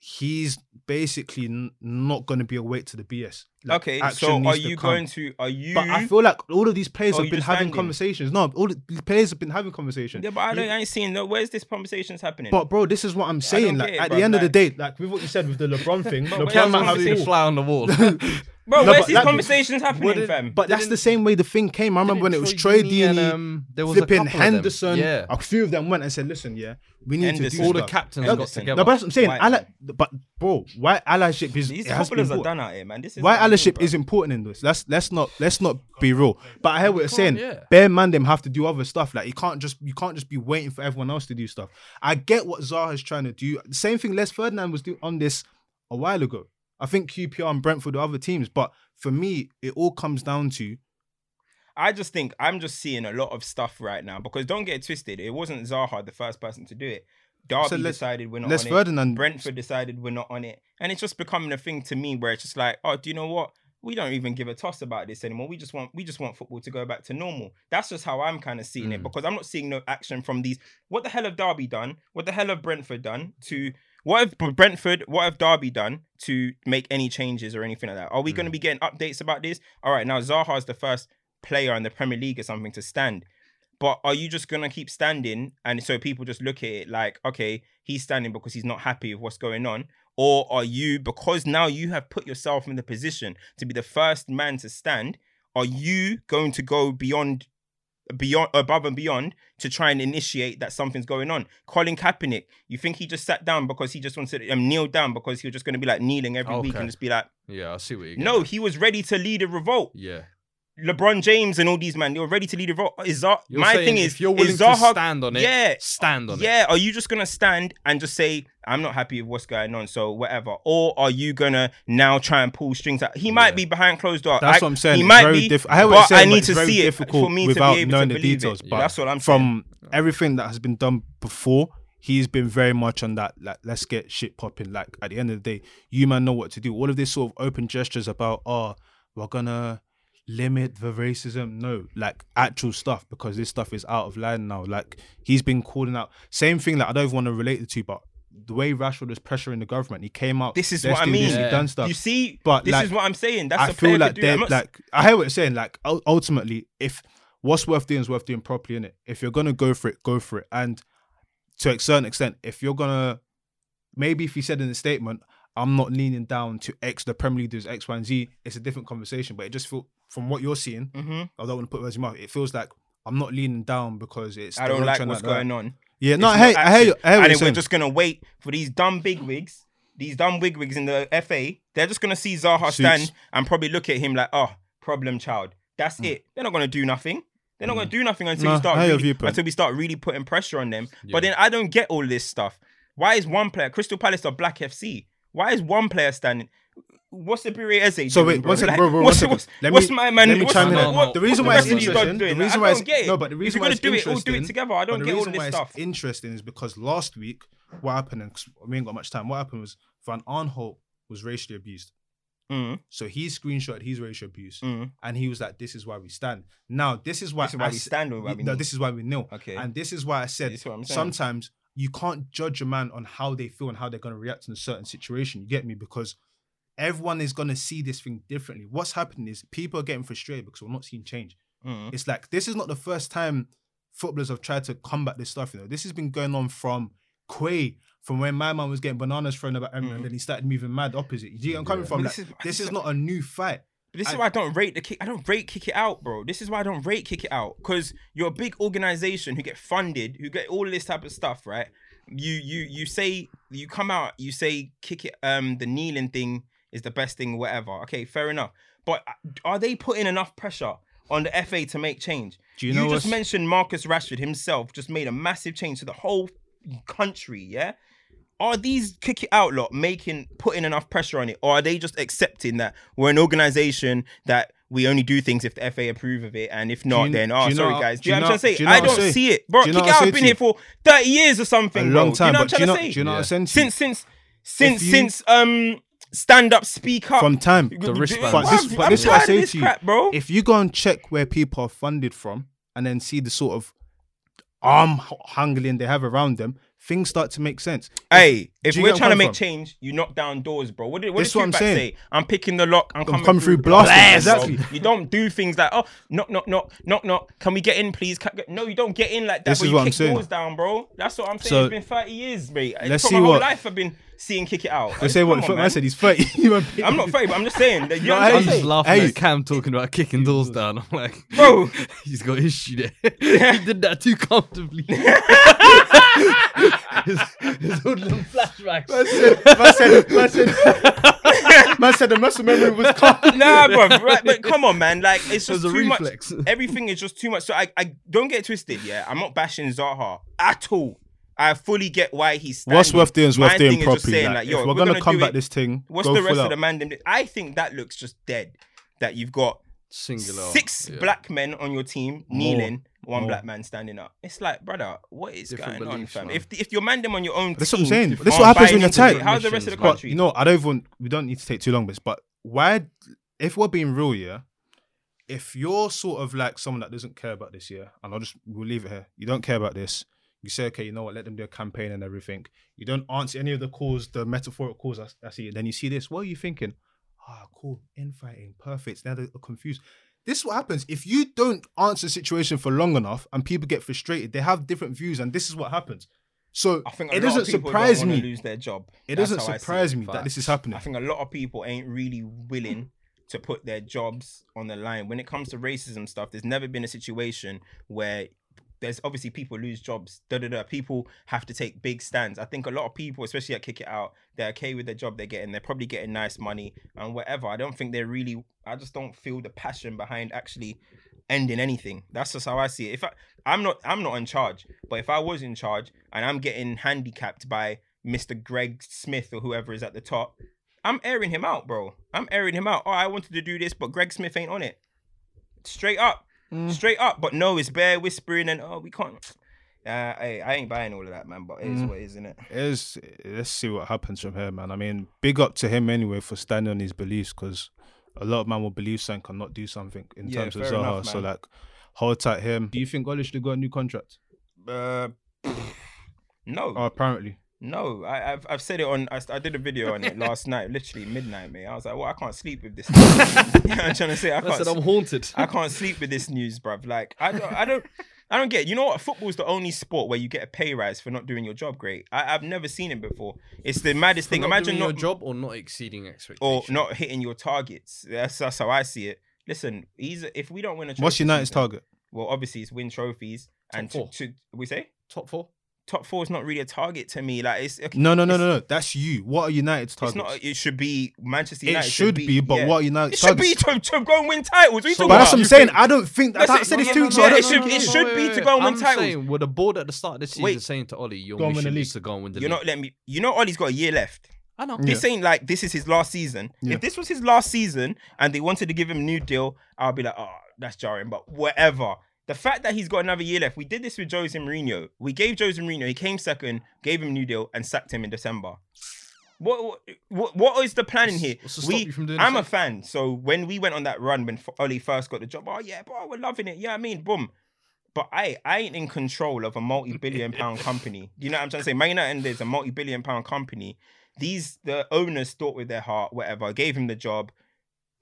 Speaker 1: he's basically n- not going to be a weight to the BS. Like,
Speaker 2: okay, so are you
Speaker 1: come.
Speaker 2: going to? Are you?
Speaker 1: But I feel like all of these players have been having
Speaker 2: standing?
Speaker 1: conversations. No, all the the players have been having conversations.
Speaker 2: yeah, but I, don't, I ain't seeing. No, where's this conversations happening?
Speaker 1: But bro, this is what I'm saying. Like
Speaker 2: it,
Speaker 1: at
Speaker 2: bruv,
Speaker 1: the end of the day, like with what you said with the LeBron thing,
Speaker 2: But
Speaker 1: LeBron
Speaker 2: where's
Speaker 1: might have
Speaker 2: conversation?
Speaker 3: fly on the wall.
Speaker 2: bro,
Speaker 1: no,
Speaker 2: where's these
Speaker 1: like-
Speaker 2: conversations happening,
Speaker 3: Wouldn't-
Speaker 2: fam?
Speaker 1: But that's the same way the thing came. I remember when it was Troy
Speaker 3: Deeney and, um, there was
Speaker 1: flipping
Speaker 3: couple.
Speaker 1: Henderson.
Speaker 3: Yeah.
Speaker 1: A few of them went and said, "Listen, yeah, we need
Speaker 2: Henderson.
Speaker 1: to do
Speaker 3: All the captains
Speaker 1: No,
Speaker 3: got together.
Speaker 1: No, but that's what I'm saying.
Speaker 2: White
Speaker 1: Ally, but bro, why allyship is
Speaker 2: These
Speaker 1: it has
Speaker 2: couplers are done out here, man. This is
Speaker 1: Why
Speaker 2: what I'm doing,
Speaker 1: allyship
Speaker 2: bro.
Speaker 1: is important in this. Let's let's not let's not be real. But I hear what you're saying.
Speaker 3: yeah.
Speaker 1: Bare man them have to do other stuff. Like you can't just you can't just be waiting for everyone else to do stuff. I get what Zaha's trying to do. Same thing Les Ferdinand was doing on this a while ago. I think QPR and Brentford are other teams, but for me, it all comes down to
Speaker 2: I just think I'm just seeing a lot of stuff right now because don't get it twisted. It wasn't Zaha the first person to do it. Derby
Speaker 1: Les-
Speaker 2: decided we're not
Speaker 1: Les
Speaker 2: on
Speaker 1: Ferdinand-
Speaker 2: it. Brentford decided we're not on it, and it's just becoming a thing to me where it's just like, oh, do you know what? We don't even give a toss about this anymore. We just want we just want football to go back to normal. That's just how I'm kind of seeing it mm. because I'm not seeing no action from these. What the hell have Derby done? What the hell have Brentford done to? What have Brentford? What have Derby done to make any changes or anything like that? Are we going to mm. be getting updates about this? All right, now Zaha is the first player in the Premier League or something to stand. But are you just gonna keep standing and so people just look at it like, okay, he's standing because he's not happy with what's going on? Or are you, because now you have put yourself in the position to be the first man to stand, are you going to go beyond beyond above and beyond to try and initiate that something's going on? Colin Kaepernick, you think he just sat down because he just wanted to um, kneel down because he was just gonna be like kneeling every week and just be like,
Speaker 3: Yeah, I see what you.
Speaker 2: no, he was ready to lead a revolt.
Speaker 3: Yeah.
Speaker 2: LeBron James and all these man, you're ready to lead a revolt. Is that
Speaker 3: You're
Speaker 2: my
Speaker 3: saying
Speaker 2: thing is,
Speaker 3: you're willing
Speaker 2: is Zaha,
Speaker 3: to stand on it,
Speaker 2: yeah,
Speaker 3: stand on it.
Speaker 2: yeah. Are you just gonna stand and just say I'm not happy with what's going on, so whatever, or are you gonna now try and pull strings out? He might be behind closed door.
Speaker 1: That's
Speaker 2: I-
Speaker 1: what I'm saying.
Speaker 2: He might
Speaker 1: very
Speaker 2: be.
Speaker 1: diff- I hear what you're
Speaker 2: but
Speaker 1: saying,
Speaker 2: I need to see it
Speaker 1: difficult
Speaker 2: for me
Speaker 1: without
Speaker 2: to be able
Speaker 1: knowing
Speaker 2: to
Speaker 1: the details.
Speaker 2: it.
Speaker 1: But
Speaker 2: That's what I'm saying.
Speaker 1: from everything that has been done before, he's been very much on that. Like, let's get shit popping. Like at the end of the day, you man know what to do. All of this sort of open gestures about, oh, we're gonna limit the racism. No, like actual stuff because this stuff is out of line now. Like he's been calling out. Same thing. Like I don't even want to relate the two, but the way Rashford was pressuring the government, he came out.
Speaker 2: This is what I
Speaker 1: do this,
Speaker 2: mean.
Speaker 1: He done stuff.
Speaker 2: You see,
Speaker 1: But,
Speaker 2: this
Speaker 1: like,
Speaker 2: is what I'm saying. That's
Speaker 1: I
Speaker 2: a
Speaker 1: feel like
Speaker 2: do.
Speaker 1: they're
Speaker 2: I'm not-
Speaker 1: like I hear what you're saying. Like ultimately, if what's worth doing is worth doing properly in it. If you're gonna go for it, go for it. And to a certain extent, if you're gonna maybe if he said in the statement, I'm not leaning down to X, the Premier League does X, Y, and Z, it's a different conversation. But it just feel from what you're seeing,
Speaker 2: Mhm.
Speaker 1: I don't want to put words in your mouth. It feels like I'm not leaning down because it's
Speaker 2: I don't like what's
Speaker 1: like
Speaker 2: going on.
Speaker 1: Yeah, no,
Speaker 2: It's
Speaker 1: I hear,
Speaker 2: not
Speaker 1: I hear, you. I hear
Speaker 2: and we're just gonna wait for these dumb big wigs, these dumb bigwigs in the FA. They're just gonna see Zaha
Speaker 1: Suits.
Speaker 2: stand and probably look at him like, oh, problem child. That's
Speaker 1: Hmm.
Speaker 2: it. They're not gonna do nothing. They're not gonna do nothing until
Speaker 1: No,
Speaker 2: we start
Speaker 1: I hear your
Speaker 2: really, until we start really putting pressure on them. But then I don't get all this stuff. Why is one player Crystal Palace or Black FC? Why is one player standing? What's the Bure Eze
Speaker 1: So wait,
Speaker 2: bro?
Speaker 1: one second,
Speaker 2: Like,
Speaker 1: bro, bro,
Speaker 2: what's, what's,
Speaker 1: Let me-
Speaker 2: what's my man?
Speaker 1: let me chime in
Speaker 2: what,
Speaker 1: there.
Speaker 2: what,
Speaker 1: The reason why it's
Speaker 2: rest of these
Speaker 1: interesting, the reason
Speaker 2: I
Speaker 1: why it's- no, but the reason
Speaker 2: you're
Speaker 1: why it's
Speaker 2: do it, all do it together. I don't get all this
Speaker 1: why
Speaker 2: stuff.
Speaker 1: it's interesting is because last week, what happened, and we ain't got much time. What happened was Van Aanholt was racially abused.
Speaker 2: Mm,
Speaker 1: So he screenshot his racial abuse,
Speaker 2: mm.
Speaker 1: and he was like, "This is why we stand." Now, this is why
Speaker 2: This is why
Speaker 1: I
Speaker 2: we stand or why we
Speaker 1: no, this is why we kneel.
Speaker 2: Okay.
Speaker 1: and this is why I said
Speaker 2: This is what
Speaker 1: sometimes you can't judge a man on how they feel and how they're going to react in a certain situation. You get me? Because everyone is going to see this thing differently. What's happening is people are getting frustrated because we're not seeing change.
Speaker 2: Mm.
Speaker 1: It's like this is not the first time footballers have tried to combat this stuff. You know, this has been going on from Quay, from when my man was getting bananas thrown about him, and then he started moving mad opposite. You see I'm coming from?
Speaker 2: But
Speaker 1: Like,
Speaker 2: this is-
Speaker 1: this is not a new fight.
Speaker 2: But this is why I don't rate the kick. I don't rate kick it out, bro. This is why I don't rate kick it out because you're a big organization who get funded, who get all this type of stuff, right? You you you say you come out, you say kick it. Um, the kneeling thing is the best thing, whatever. Okay, fair enough. But uh, are they putting enough pressure on the FA to make change?
Speaker 1: Do you know
Speaker 2: just
Speaker 1: what's-
Speaker 2: mentioned Marcus Rashford himself just made a massive change to the whole country. Yeah. Are these kick it out lot making putting enough pressure on it, or are they just accepting that we're an organization that we only do things if the FA approve of it, and if not,
Speaker 1: you-
Speaker 2: then
Speaker 1: do
Speaker 2: oh
Speaker 1: you know
Speaker 2: sorry guys.
Speaker 1: do
Speaker 2: Do you
Speaker 1: you
Speaker 2: know what I'm trying to say?
Speaker 1: You know
Speaker 2: I don't
Speaker 1: say?
Speaker 2: see it, bro.
Speaker 1: Do you know
Speaker 2: Kick it
Speaker 1: I
Speaker 2: out.
Speaker 1: say
Speaker 2: I've been here for 30 years or something,
Speaker 1: A
Speaker 2: bro.
Speaker 1: long
Speaker 2: Do
Speaker 1: time,
Speaker 2: you know what I'm trying to say?
Speaker 1: Do you know what I'm saying?
Speaker 2: Since since since
Speaker 1: you-
Speaker 2: since um stand up, speak up
Speaker 1: from time.
Speaker 3: The wristband.
Speaker 1: But this, but
Speaker 2: I'm
Speaker 1: this is what I say to you.
Speaker 2: crap, bro.
Speaker 1: If you go and check where people are funded from, and then see the sort of arm h- hangling they have around them, things start to make sense.
Speaker 2: Hey, if
Speaker 1: do you
Speaker 2: we're trying to make
Speaker 1: from?
Speaker 2: change, you knock down doors, bro. What did, what
Speaker 1: This
Speaker 2: did
Speaker 1: what I'm saying.
Speaker 2: say? I'm picking the lock. I'm coming,
Speaker 1: coming through
Speaker 2: blasting,
Speaker 1: blasting,
Speaker 2: bro.
Speaker 1: exactly.
Speaker 2: You don't do things like, oh, knock, knock, knock, knock, knock. Can we get in, please? Can- No, you don't get in like that.
Speaker 1: This
Speaker 2: but
Speaker 1: is
Speaker 2: you
Speaker 1: what I'm
Speaker 2: kick
Speaker 1: saying.
Speaker 2: doors down, bro. That's what I'm saying.
Speaker 1: So,
Speaker 2: it's been 30 years, mate.
Speaker 1: let's see
Speaker 2: my whole
Speaker 1: what-
Speaker 2: life, I've been seeing kick it out.
Speaker 1: I say what
Speaker 2: Come on,
Speaker 1: foot man
Speaker 2: man.
Speaker 1: said he's 30. You won't be-
Speaker 2: I'm not afraid, but I'm just saying. That, you know
Speaker 1: No,
Speaker 2: I'm
Speaker 1: hey,
Speaker 3: I'm
Speaker 2: trying to
Speaker 3: just laughing
Speaker 1: Hey.
Speaker 3: at Cam talking about kicking doors down. I'm like,
Speaker 2: Bro,
Speaker 3: he's got issue there. he did that too comfortably. his, his hoodlum flashbacks.
Speaker 1: Man said, man said, man said the muscle memory was calm.
Speaker 2: nah, bro. Right, but come on, man. Like it's just
Speaker 3: a
Speaker 2: too
Speaker 3: reflex.
Speaker 2: much. Everything is just too much. So I, I don't get it twisted. Yeah, I'm not bashing Zaha at all. I fully get why he's. Standing.
Speaker 1: What's worth doing is worth doing
Speaker 2: thing is just
Speaker 1: properly.
Speaker 2: saying,
Speaker 1: like,
Speaker 2: like,
Speaker 1: if
Speaker 2: if
Speaker 1: we're,
Speaker 2: we're
Speaker 1: gonna,
Speaker 2: gonna
Speaker 1: combat
Speaker 2: it,
Speaker 1: this thing,
Speaker 2: What's
Speaker 1: go
Speaker 2: the
Speaker 1: full
Speaker 2: rest
Speaker 1: out.
Speaker 2: of the man? I think that looks just dead. That you've got
Speaker 3: Singular.
Speaker 2: six
Speaker 3: yeah.
Speaker 2: black men on your team
Speaker 1: More.
Speaker 2: kneeling, one
Speaker 1: More.
Speaker 2: black man standing up. It's like, brother, what is
Speaker 3: Different
Speaker 2: going on, fam?
Speaker 3: man.
Speaker 2: If if you're man them on your own,
Speaker 1: That's what I'm saying. This is what happens when you're
Speaker 2: into it,
Speaker 1: tight.
Speaker 2: How's the rest of the
Speaker 3: But,
Speaker 1: But
Speaker 2: country?
Speaker 1: you know, I don't even. We don't need to take too long with this. But why? If we're being real, yeah. If you're sort of like someone that doesn't care about this, yeah, and I'll just we'll leave it here. You don't care about this. You say, okay, you know what? Let them do a campaign and everything. You don't answer any of the calls, the metaphorical calls. I, I see. Then you see this. What are you thinking? Ah, cool. Infighting, perfect. Now they're confused. This is what happens if you don't answer the situation for long enough, and people get frustrated. They have different views, and this is what happens. So
Speaker 2: I think a
Speaker 1: it doesn't surprise me.
Speaker 2: lose their job.
Speaker 1: It
Speaker 2: That's
Speaker 1: doesn't
Speaker 2: how I see
Speaker 1: surprise
Speaker 2: it.
Speaker 1: me that this is happening.
Speaker 2: I think a lot of people ain't really willing to put their jobs on the line. When it comes to racism stuff, there's never been a situation where there's obviously people lose jobs. Da da da. People have to take big stands. I think a lot of people, especially at Kick It Out, they're okay with the job they're getting. They're probably getting nice money and whatever. I don't think they're really. I just don't feel the passion behind actually ending anything. That's just how I see it. If I, I'm not, I'm not in charge. But if I was in charge and I'm getting handicapped by Mr. Greg Smith or whoever is at the top, I'm airing him out, bro. I'm airing him out. Oh, I wanted to do this, but Greg Smith ain't on it. Straight up, straight up. But no, it's bare whispering and oh, we can't. Uh, hey, I ain't buying all of that, man. But it is what it is, isn't it?
Speaker 1: is let's see what happens from here, man. I mean, big up to him anyway for standing on his beliefs because a lot of man will believe something and not do something in
Speaker 2: Yeah,
Speaker 1: terms of Zaha.
Speaker 2: enough,
Speaker 1: so like, hold tight him. Do you think Ole should have got a new contract?
Speaker 2: Uh, no,
Speaker 1: Oh, apparently.
Speaker 2: No. I, I've I've said it on. I, I did a video on it last night, literally midnight, mate. I was like, well, I can't sleep with this. you know I'm trying to say I
Speaker 3: I
Speaker 2: can't.
Speaker 3: said I'm haunted.
Speaker 2: I can't sleep with this news, bruv. Like, I don't, I don't, I don't get. it. You know what? Football's the only sport where you get a pay rise for not doing your job great. I, I've never seen it before. It's the maddest
Speaker 3: For
Speaker 2: thing.
Speaker 3: not
Speaker 2: Imagine
Speaker 3: doing
Speaker 2: not
Speaker 3: your job or not exceeding expectations or
Speaker 2: not hitting your targets. That's that's how I see it. Listen, he's if we don't win a trophy
Speaker 1: What's United's
Speaker 2: season-
Speaker 1: target?
Speaker 2: Well, obviously it's win trophies and to,
Speaker 3: four.
Speaker 2: to we say
Speaker 3: top four.
Speaker 2: Top four is not really a target to me. Like it's okay,
Speaker 1: No, no, no,
Speaker 2: it's-
Speaker 1: no, no. That's you. What are United's
Speaker 2: It's
Speaker 1: targets?
Speaker 2: not. It should be Manchester United.
Speaker 1: it
Speaker 2: United.
Speaker 1: should be, but
Speaker 2: yeah.
Speaker 1: what are
Speaker 2: It
Speaker 1: United's
Speaker 2: should be to, to go and win titles. What are you
Speaker 3: So
Speaker 2: talking
Speaker 1: But that's what I'm saying.
Speaker 2: think-
Speaker 1: I don't think that.
Speaker 2: That's
Speaker 1: I
Speaker 2: it.
Speaker 1: said it's
Speaker 2: No,
Speaker 1: too.
Speaker 2: no,
Speaker 1: so
Speaker 2: no,
Speaker 1: I
Speaker 2: no,
Speaker 1: don't-
Speaker 2: it should- it should be to go and win
Speaker 3: I'm
Speaker 2: titles.
Speaker 3: Saying, with the board at the start of the season
Speaker 2: Wait.
Speaker 3: saying to Ole, your
Speaker 1: Go and win
Speaker 3: mission
Speaker 1: the
Speaker 3: is
Speaker 1: league.
Speaker 3: to go and win the
Speaker 2: You're
Speaker 3: league.
Speaker 2: not letting me. You know, Ole's got a year left.
Speaker 3: I know.
Speaker 2: This ain't like this is his last season.
Speaker 1: Yeah.
Speaker 2: If this was his last season and they wanted to give him a new deal, I'll be like, oh, that's jarring. But whatever. The fact that he's got another year left, we did this with Jose Mourinho. We gave Jose Mourinho, he came second, gave him a new deal, and sacked him in December. What, what what is the plan in here?
Speaker 3: what's to stop
Speaker 2: We,
Speaker 3: you from doing
Speaker 2: I'm a fan, so when we went on that run when Ole first got the job, oh yeah, bro, we're loving it. Yeah, I mean, boom. But I, I ain't in control of a multi-billion pound company. You know what I'm trying to say? Man United is a multi-billion pound company. These the owners thought with their heart, whatever, gave him the job.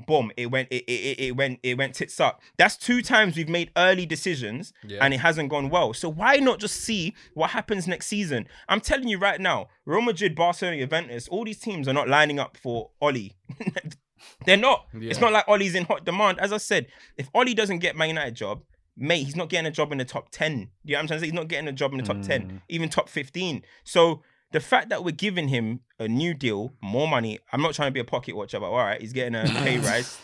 Speaker 2: Boom! It went. It, it, it- went. It went tits up. That's two times we've made early decisions
Speaker 3: Yeah.
Speaker 2: and it hasn't gone well. So why not just see what happens next season? I'm telling you right now, Real Madrid, Barcelona, Juventus, all these teams are not lining up for Ole. They're not. It's not like Ole's in hot demand. As I said, if Ole doesn't get Man United job, mate, he's not getting a job in the top 10. You know what I'm trying to say? He's not getting a job in the top 10, mm. even top 15. So the fact that we're giving him a new deal, more money, I'm not trying to be a pocket watcher, but all right, he's getting a pay rise.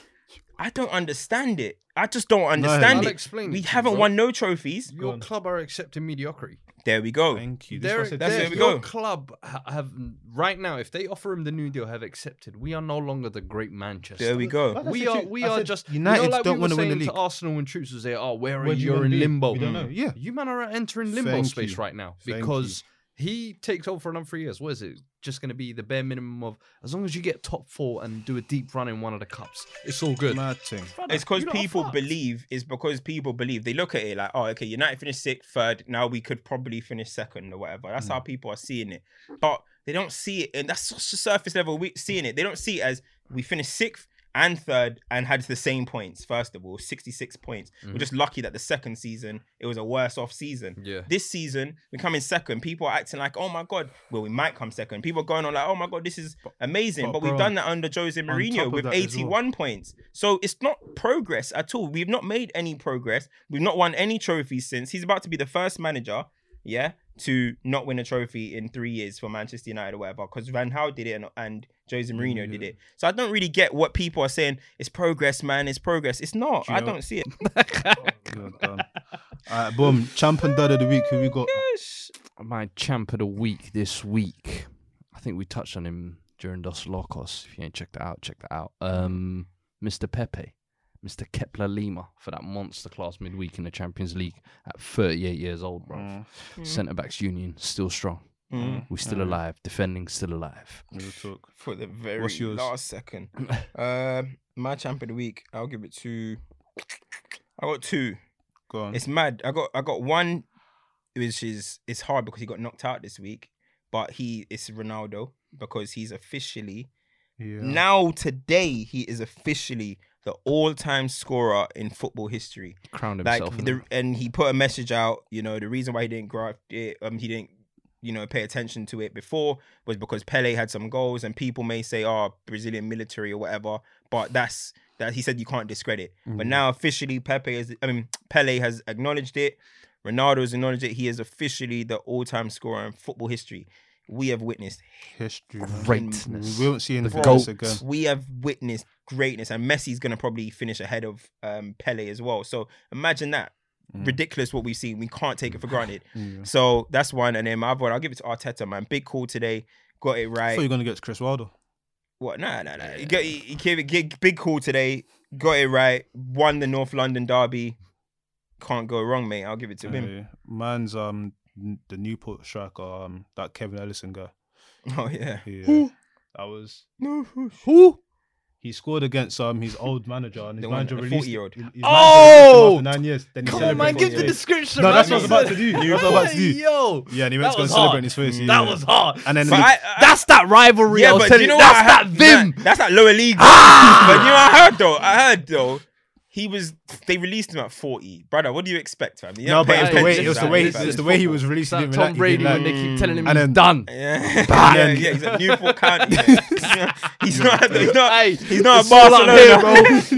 Speaker 2: I don't understand it. I just don't understand
Speaker 3: I'll
Speaker 2: it.
Speaker 3: explain it
Speaker 2: we
Speaker 3: to you,
Speaker 2: haven't
Speaker 3: bro.
Speaker 2: won no trophies.
Speaker 3: Your club are accepting mediocrity.
Speaker 2: There we go.
Speaker 1: Thank you. This
Speaker 3: They're,
Speaker 1: was it.
Speaker 2: that's
Speaker 3: they're-
Speaker 2: where we
Speaker 3: your
Speaker 2: go.
Speaker 3: club ha- have right now. If they offer him the new deal, have accepted. We are no longer the great Manchester.
Speaker 2: There we go.
Speaker 3: We are
Speaker 1: truth.
Speaker 3: we
Speaker 1: I
Speaker 3: are just
Speaker 1: United
Speaker 3: you know, like
Speaker 1: don't
Speaker 3: we
Speaker 1: want to win the league.
Speaker 3: To Arsenal and troops, say, "Oh, where are
Speaker 1: Where do
Speaker 3: you?
Speaker 1: you
Speaker 3: You're
Speaker 1: wanna
Speaker 3: in
Speaker 1: be?
Speaker 3: limbo."
Speaker 1: We don't know. Yeah.
Speaker 3: you man are entering limbo
Speaker 1: Thank
Speaker 3: space
Speaker 1: you.
Speaker 3: right now
Speaker 1: Thank
Speaker 3: because he takes over for another three years. What is it? Just going to be the bare minimum of as long as you get top four and do a deep run in one of the cups, it's all good.
Speaker 1: Mad thing.
Speaker 2: It's because
Speaker 3: you lot are
Speaker 2: people believe. It's because people believe. They look at it like, oh, okay, United finished sixth, third. Now we could probably finish second or whatever. That's how mm. people are seeing it. But they don't see it, and that's such a surface level we seeing it. They don't see it as we finished sixth and third and had the same points. First of all, sixty-six points. We're mm-hmm. just lucky that the second season it was a worse off season.
Speaker 3: Yeah.
Speaker 2: This season we come in second. People are acting like, oh my god, well we might come second. People are going on like, oh my god, this is amazing.
Speaker 1: but
Speaker 2: But, we've
Speaker 1: bro,
Speaker 2: done that under Jose Mourinho with
Speaker 1: that as well.
Speaker 2: eighty-one points. So it's not progress at all. We've not made any progress. We've not won any trophies since. He's about to be the first manager, yeah, to not win a trophy in three years for Manchester United or whatever. Because Van Gaal did it and, and Jose Mourinho did it. So I don't really get what people are saying. It's progress, man. It's progress. It's not.
Speaker 1: you
Speaker 2: I
Speaker 1: know-
Speaker 2: don't see it.
Speaker 1: You're. All right, boom. Champ and dud of the week. Who we got?
Speaker 3: my champ of the week this week. I think we touched on him during Dos Locos. If you ain't checked that out, check that out. Um, Mr. Pepe, Mr. Kepler Lima for that monster class midweek in the Champions League at 38 years old, bro.
Speaker 1: Mm.
Speaker 3: Centre backs union still strong.
Speaker 2: Mm.
Speaker 3: We still alive. Defending still alive.
Speaker 1: Real talk.
Speaker 2: For the very
Speaker 1: What's yours?
Speaker 2: last second. Um, my champ of the week, I'll give it to. I got two.
Speaker 1: Go on.
Speaker 2: It's mad. I got I got one, which is it's hard because he got knocked out this week, but he it's Ronaldo because he's officially
Speaker 1: yeah.
Speaker 2: now today he is officially the all-time scorer in football history.
Speaker 3: Crowned
Speaker 2: Like
Speaker 3: himself.
Speaker 2: the, and he put a message out. You know the reason why he didn't graft it, um, he didn't you know pay attention to it before was because Pele had some goals, and people may say, "Oh, Brazilian military or whatever," but that's that he said you can't discredit. But now officially, Pepe is. I mean, Pele has acknowledged it. Ronaldo has acknowledged it. He is officially the all-time scorer in football history. We have witnessed
Speaker 1: History. man.
Speaker 3: Greatness.
Speaker 1: We won't see anything
Speaker 2: Bro,
Speaker 1: else again.
Speaker 2: we have witnessed greatness, and Messi's gonna probably finish ahead of um, Pele as well. So imagine that. Ridiculous what we've seen. We can't take it for granted. So that's one. And then my other one, I'll give it to Arteta, man. Big call today. Got it right.
Speaker 1: thought you were gonna get to Chris Wilder.
Speaker 2: What? Nah, nah, nah. He, got, he, he gave it gig, big call today. Got it right. Won the North London derby. Can't go wrong, mate. I'll give it to him.
Speaker 1: Yeah. Man's um the Newport striker, um that Kevin Ellison guy.
Speaker 2: Oh yeah.
Speaker 1: Yeah. That was
Speaker 2: No.
Speaker 1: who? He scored against um his old manager and his
Speaker 2: The
Speaker 1: manager
Speaker 2: the
Speaker 1: released
Speaker 2: 40-year-old.
Speaker 1: his manager
Speaker 3: Oh!
Speaker 1: released nine years. Then he
Speaker 3: Come on, man, give the
Speaker 1: face.
Speaker 3: description.
Speaker 1: No,
Speaker 3: man.
Speaker 1: that's what I was about to do. That's what I was about to do.
Speaker 3: Yo,
Speaker 1: Yeah, and he went to go
Speaker 3: was
Speaker 1: celebrate
Speaker 3: hard.
Speaker 1: in his face.
Speaker 3: That was hard.
Speaker 1: And then
Speaker 2: But I, I,
Speaker 3: That's that rivalry. I
Speaker 2: yeah,
Speaker 3: was
Speaker 2: but
Speaker 3: telling
Speaker 2: you know
Speaker 3: that's
Speaker 2: what? I
Speaker 3: that
Speaker 2: heard?
Speaker 3: vim.
Speaker 2: Nah, that's that lower league.
Speaker 3: Ah!
Speaker 2: But you know, I heard though. I heard though. He was. They released him at forty, brother. What do you expect, fam? You
Speaker 1: No, but
Speaker 2: pay
Speaker 1: it was the way
Speaker 2: pensions
Speaker 1: it was the way
Speaker 2: here,
Speaker 1: it's
Speaker 2: fam.
Speaker 1: the way he was
Speaker 3: It's
Speaker 1: released.
Speaker 3: Like
Speaker 1: didn't
Speaker 3: Tom Brady
Speaker 1: didn't
Speaker 3: when they keep telling him
Speaker 1: And
Speaker 3: he's
Speaker 1: then-
Speaker 3: done.
Speaker 2: Yeah,
Speaker 1: Bad.
Speaker 2: yeah, yeah, he's at Newport County. yeah. he's not. He's not.
Speaker 3: Hey,
Speaker 2: he's not
Speaker 3: it's
Speaker 2: a
Speaker 3: all here, bro.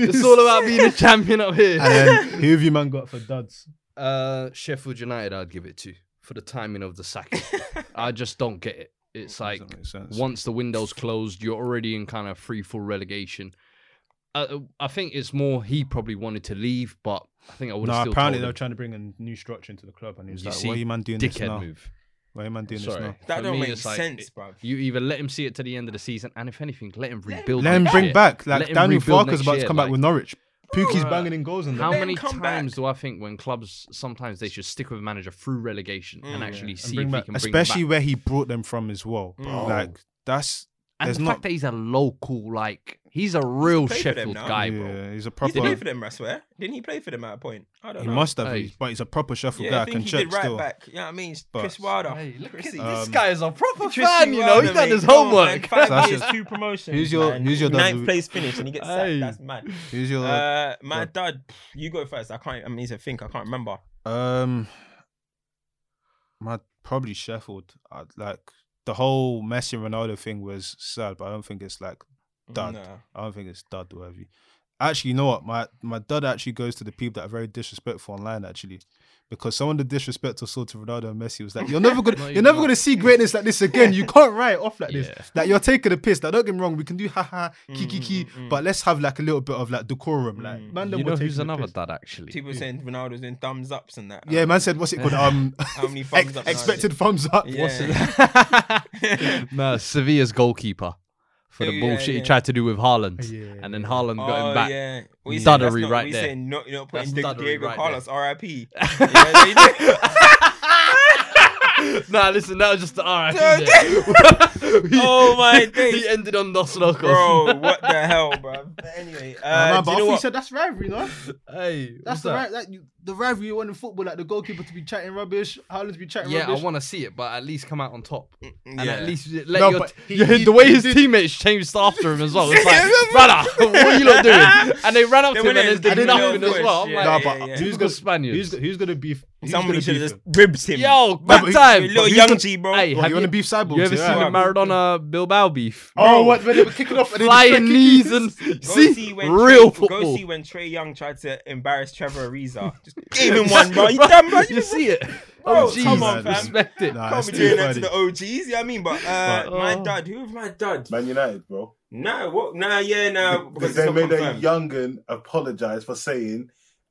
Speaker 3: it's all about being a champion up here.
Speaker 1: And then who have you man got for duds?
Speaker 3: Uh, Sheffield United, I'd give it to for the timing of the sacking. I just don't get it. It's like
Speaker 1: Doesn't make sense.
Speaker 3: once the window's closed, you're already in kind of free full relegation. Uh, I think it's more he probably wanted to leave, but I think I would
Speaker 1: No,
Speaker 3: still
Speaker 1: apparently they were trying to bring a new structure into the club, and he was
Speaker 3: You
Speaker 1: like,
Speaker 3: see,
Speaker 1: "Why are you man doing this now?
Speaker 3: move.
Speaker 1: Why are you man doing
Speaker 3: Sorry.
Speaker 1: this now?"
Speaker 2: That
Speaker 3: For
Speaker 2: don't
Speaker 3: me,
Speaker 2: make
Speaker 3: it's like,
Speaker 2: sense,
Speaker 3: it-
Speaker 2: bro.
Speaker 3: You either let him see it to the end of the season, and if anything, let him rebuild.
Speaker 1: Let him bring
Speaker 3: year.
Speaker 1: back like Daniel
Speaker 3: rebuild
Speaker 1: Farke's
Speaker 3: next
Speaker 1: about to
Speaker 3: year,
Speaker 1: come back
Speaker 3: like-
Speaker 1: with Norwich. Pukki's
Speaker 2: Bruh.
Speaker 1: banging in goals and
Speaker 3: How many times
Speaker 2: back.
Speaker 3: do I think when clubs sometimes they should stick with a manager through relegation and
Speaker 2: Mm.
Speaker 3: actually
Speaker 1: and
Speaker 3: see
Speaker 1: bring
Speaker 3: if
Speaker 1: back,
Speaker 3: he can bring
Speaker 1: especially
Speaker 3: back.
Speaker 1: where he brought them from as well.
Speaker 2: Bro.
Speaker 1: Like that's
Speaker 3: And
Speaker 1: There's
Speaker 3: the
Speaker 1: not-
Speaker 3: fact that he's a local, like he's a real
Speaker 2: play for them
Speaker 3: Sheffield
Speaker 2: now.
Speaker 3: guy, bro.
Speaker 1: yeah, he's a proper.
Speaker 2: did play for them, I swear. Didn't he play for them at a point? I don't
Speaker 1: He
Speaker 2: know.
Speaker 1: He must have,
Speaker 3: Hey.
Speaker 1: he's- but he's a proper Sheffield
Speaker 2: Yeah,
Speaker 1: guy.
Speaker 2: I
Speaker 1: I
Speaker 2: think
Speaker 1: can
Speaker 2: he
Speaker 1: check
Speaker 2: did right
Speaker 1: still.
Speaker 2: back. You know what I mean?
Speaker 1: But-
Speaker 2: Chris Wilder.
Speaker 3: Hey, look at
Speaker 2: Chrissy.
Speaker 1: Um,
Speaker 3: this guy is a proper
Speaker 2: Chrissy
Speaker 3: fan, you know. he's done his
Speaker 2: Come on,
Speaker 3: homework.
Speaker 2: man. Five
Speaker 1: That's
Speaker 2: years,
Speaker 1: just-
Speaker 2: two promotions.
Speaker 1: who's your-
Speaker 2: man.
Speaker 1: who's your dad
Speaker 2: ninth place finish and he gets sacked? That's mad.
Speaker 1: Who's your
Speaker 2: Uh, my dad, you go first. I can't. I mean, to think. I can't remember.
Speaker 1: Um, my probably Sheffield. I'd like the whole Messi and Ronaldo thing was sad, but I don't think it's like dud.
Speaker 2: Nah.
Speaker 1: I don't think it's dud worthy. Actually, you know what? My my dad actually goes to the people that are very disrespectful online. Actually, because some of the disrespect I saw to Ronaldo and Messi was like, you're never gonna,
Speaker 3: No,
Speaker 1: you're
Speaker 3: you're
Speaker 1: never
Speaker 3: not.
Speaker 1: gonna see greatness like this again. You can't write off like
Speaker 3: Yeah.
Speaker 1: this. Like you're taking a piss. Like don't get me wrong, we can do haha, kiki
Speaker 2: Mm,
Speaker 1: kiki,
Speaker 2: mm, mm.
Speaker 1: but let's have like a little bit of like decorum. Like
Speaker 2: Mm.
Speaker 1: man, them
Speaker 3: You know who's another
Speaker 1: piss.
Speaker 3: dad actually?
Speaker 2: People saying Ronaldo's in thumbs ups and that.
Speaker 1: Yeah, man said what's it called? Um,
Speaker 2: How many
Speaker 1: ex-
Speaker 2: thumbs up?
Speaker 1: expected thumbs up.
Speaker 2: Yeah.
Speaker 1: What's it?
Speaker 3: no, Sevilla's goalkeeper for the
Speaker 2: Yeah,
Speaker 3: bullshit
Speaker 2: yeah.
Speaker 3: he tried to do with Haaland,
Speaker 1: Yeah,
Speaker 3: and then
Speaker 1: yeah.
Speaker 3: Haaland got
Speaker 2: Oh
Speaker 3: him back.
Speaker 2: yeah, what you
Speaker 3: Duddery
Speaker 2: saying? That's not,
Speaker 3: right
Speaker 2: what you
Speaker 3: there.
Speaker 2: saying? Not, you're not putting
Speaker 3: That's
Speaker 2: Di- Diego
Speaker 3: right
Speaker 2: Carlos, R.I.P. yeah,
Speaker 3: nah, listen, that was just the alright.
Speaker 2: Oh, my days.
Speaker 3: He ended on Dos Locos.
Speaker 2: Bro, what the hell, bro? But anyway, uh,
Speaker 1: Uh, man, but
Speaker 2: you know
Speaker 1: thought
Speaker 2: what?
Speaker 1: said that's rivalry, no?
Speaker 3: hey,
Speaker 1: That's the
Speaker 3: that?
Speaker 1: right, that you, the rivalry you want in football, like the goalkeeper to be chatting rubbish, Haaland to be chatting rubbish?
Speaker 3: Yeah, I want to see it, but at least come out on top, mm, and
Speaker 2: Yeah.
Speaker 3: at least let
Speaker 1: No,
Speaker 3: your,
Speaker 1: but he-
Speaker 3: your-
Speaker 1: he-
Speaker 3: the way his teammates changed after him as well. It's like, brother, what are you lot doing? And they ran up
Speaker 2: They
Speaker 3: to him and
Speaker 2: in-
Speaker 3: they did
Speaker 2: didn't
Speaker 3: nothing
Speaker 2: know
Speaker 3: as well. I'm like,
Speaker 2: yeah,
Speaker 1: Nah, but
Speaker 2: yeah.
Speaker 1: who's
Speaker 3: Typical
Speaker 1: gonna
Speaker 3: Spaniards.
Speaker 1: Who's, who's gonna beef? who's
Speaker 2: Somebody
Speaker 1: gonna
Speaker 2: should have
Speaker 1: beef
Speaker 2: just
Speaker 1: him?
Speaker 2: ribbed him.
Speaker 3: Yo,
Speaker 1: but
Speaker 3: back
Speaker 1: he-
Speaker 3: time.
Speaker 2: little
Speaker 1: who's
Speaker 2: young
Speaker 1: gonna-
Speaker 2: G, bro.
Speaker 3: Hey,
Speaker 1: What,
Speaker 3: have
Speaker 1: you want to
Speaker 3: you,
Speaker 1: beef cyborgs?
Speaker 3: you ever
Speaker 1: yeah?
Speaker 3: seen the Maradona Bilbao beef?
Speaker 1: Oh, what when they were kicking off and they just
Speaker 3: Flying knees and see,
Speaker 2: see when
Speaker 3: real
Speaker 2: Trey,
Speaker 3: football.
Speaker 2: Go see when Trae Young tried to embarrass Trevor Ariza. Just gave him one, bro. You done, bro?
Speaker 3: you see it?
Speaker 2: Bro,
Speaker 3: Oh, jeez,
Speaker 2: come on, fam.
Speaker 3: respect it.
Speaker 1: Nah,
Speaker 2: Can't be doing that to the OGs. You know what I mean? But uh,
Speaker 1: But-
Speaker 2: my
Speaker 3: Oh.
Speaker 2: dad, who was my dad?
Speaker 7: Man United, bro.
Speaker 2: No, what? Nah, yeah, nah.
Speaker 7: They,
Speaker 2: Because
Speaker 7: they made a
Speaker 2: confirmed.
Speaker 7: young gun apologize for saying,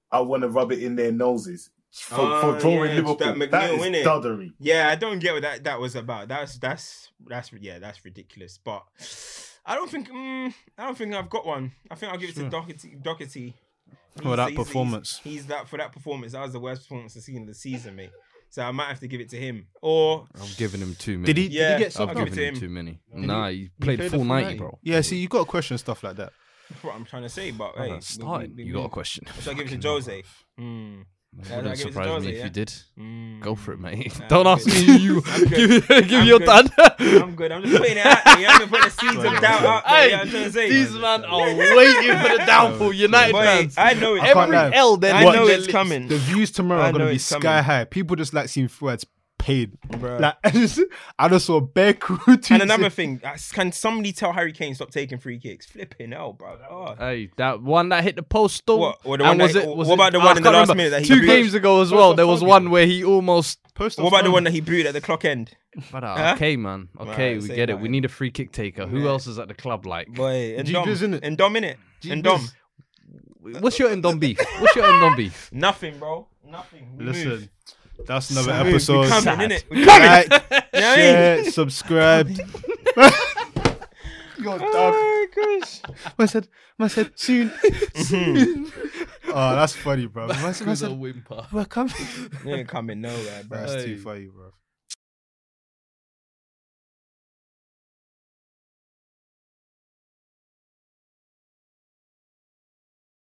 Speaker 7: "I want to rub it in their noses." For,
Speaker 2: Oh,
Speaker 7: for drawing
Speaker 2: yeah,
Speaker 7: Liverpool,
Speaker 2: that
Speaker 7: that,
Speaker 2: McNeil,
Speaker 7: is
Speaker 2: innit?
Speaker 7: duddery.
Speaker 2: Yeah, I don't get what that, that was about. That's that's that's yeah, that's ridiculous. But I don't think mm, I don't think I've got one. I think I'll give it to Doherty. Doherty.
Speaker 1: For that
Speaker 2: He's- he's-
Speaker 1: performance.
Speaker 2: He's, he's that for that performance. That was the worst performance I've seen in the season, mate. So I might have to give it to him. Or
Speaker 3: I've given him too many.
Speaker 1: Did he?
Speaker 2: Yeah,
Speaker 1: Did he get
Speaker 2: I'll
Speaker 1: subbed
Speaker 3: I've
Speaker 2: give
Speaker 1: off?
Speaker 2: it
Speaker 3: given
Speaker 2: to
Speaker 3: him
Speaker 2: him.
Speaker 3: too many.
Speaker 1: he-
Speaker 3: Nah, he played
Speaker 1: played
Speaker 3: full
Speaker 1: the full
Speaker 3: 90,
Speaker 1: 90?
Speaker 3: bro.
Speaker 1: Yeah, see, you got to question stuff like that.
Speaker 2: that's what I'm trying to say. But
Speaker 3: Brother,
Speaker 2: hey, we-
Speaker 3: starting,
Speaker 2: we-
Speaker 3: you got a question.
Speaker 2: Should I give it to
Speaker 3: Fucking
Speaker 2: Jose? Hmm.
Speaker 3: It
Speaker 2: Yeah,
Speaker 3: wouldn't
Speaker 2: give it to
Speaker 3: surprise
Speaker 2: Jose,
Speaker 3: me if
Speaker 2: yeah?
Speaker 3: you did.
Speaker 2: Mm.
Speaker 3: Go for it, mate.
Speaker 2: I'm
Speaker 3: Don't ask
Speaker 2: good.
Speaker 3: me. You give, give
Speaker 2: I'm
Speaker 3: your
Speaker 2: good.
Speaker 3: dad.
Speaker 2: I'm good. I'm just putting it out there. You haven't put the seeds of doubt out there.
Speaker 3: Hey,
Speaker 2: you know what I'm trying to say?
Speaker 3: These man are waiting for the downfall. United
Speaker 2: Boy,
Speaker 3: fans.
Speaker 2: I know it's
Speaker 1: can't
Speaker 3: Every
Speaker 1: lie.
Speaker 3: L, then
Speaker 2: I know it's coming.
Speaker 1: The views tomorrow
Speaker 2: I
Speaker 1: are gonna be sky
Speaker 2: coming.
Speaker 1: high. People just like seeing threads paid.
Speaker 2: Bruh.
Speaker 1: Like I just, I just saw bare crew.
Speaker 2: And another thing, uh, can somebody tell Harry Kane stop taking free kicks? Flipping hell, bro. Oh.
Speaker 3: Hey, that one that hit the post though.
Speaker 2: What? Or the
Speaker 3: and
Speaker 2: one
Speaker 3: was
Speaker 2: that-
Speaker 3: it,
Speaker 2: or
Speaker 3: was
Speaker 2: what
Speaker 3: it-
Speaker 2: about the
Speaker 3: I
Speaker 2: one in the last
Speaker 3: remember.
Speaker 2: minute that he
Speaker 3: Two
Speaker 2: booed?
Speaker 3: games ago as well, there was one where he almost.
Speaker 1: Post
Speaker 2: What about the one that he booed at the clock end?
Speaker 3: But uh,
Speaker 2: Huh?
Speaker 3: okay, man. Okay,
Speaker 2: Right,
Speaker 3: we get it.
Speaker 2: that.
Speaker 3: We need a free kick taker. Who else is at the club like?
Speaker 2: Boy, and
Speaker 1: G
Speaker 2: Dom.
Speaker 1: Biz, innit?
Speaker 2: And Dom, innit? And Dom.
Speaker 3: What's your Ndom beef? What's your Ndom beef?
Speaker 2: Nothing, bro. Nothing. We move.
Speaker 1: Listen, that's another
Speaker 2: We move.
Speaker 1: episode.
Speaker 2: We coming,
Speaker 3: Sad.
Speaker 2: innit? We coming.
Speaker 1: Like,
Speaker 2: You know what I mean?
Speaker 1: share, subscribe. You're dog.
Speaker 2: Oh, gosh.
Speaker 1: I said, I said soon. soon. Mm-hmm. oh, that's funny, bro. I said, I said,
Speaker 3: whimper.
Speaker 1: we're coming.
Speaker 2: You ain't coming nowhere, bro.
Speaker 1: That's
Speaker 3: Hey.
Speaker 1: too funny, bro.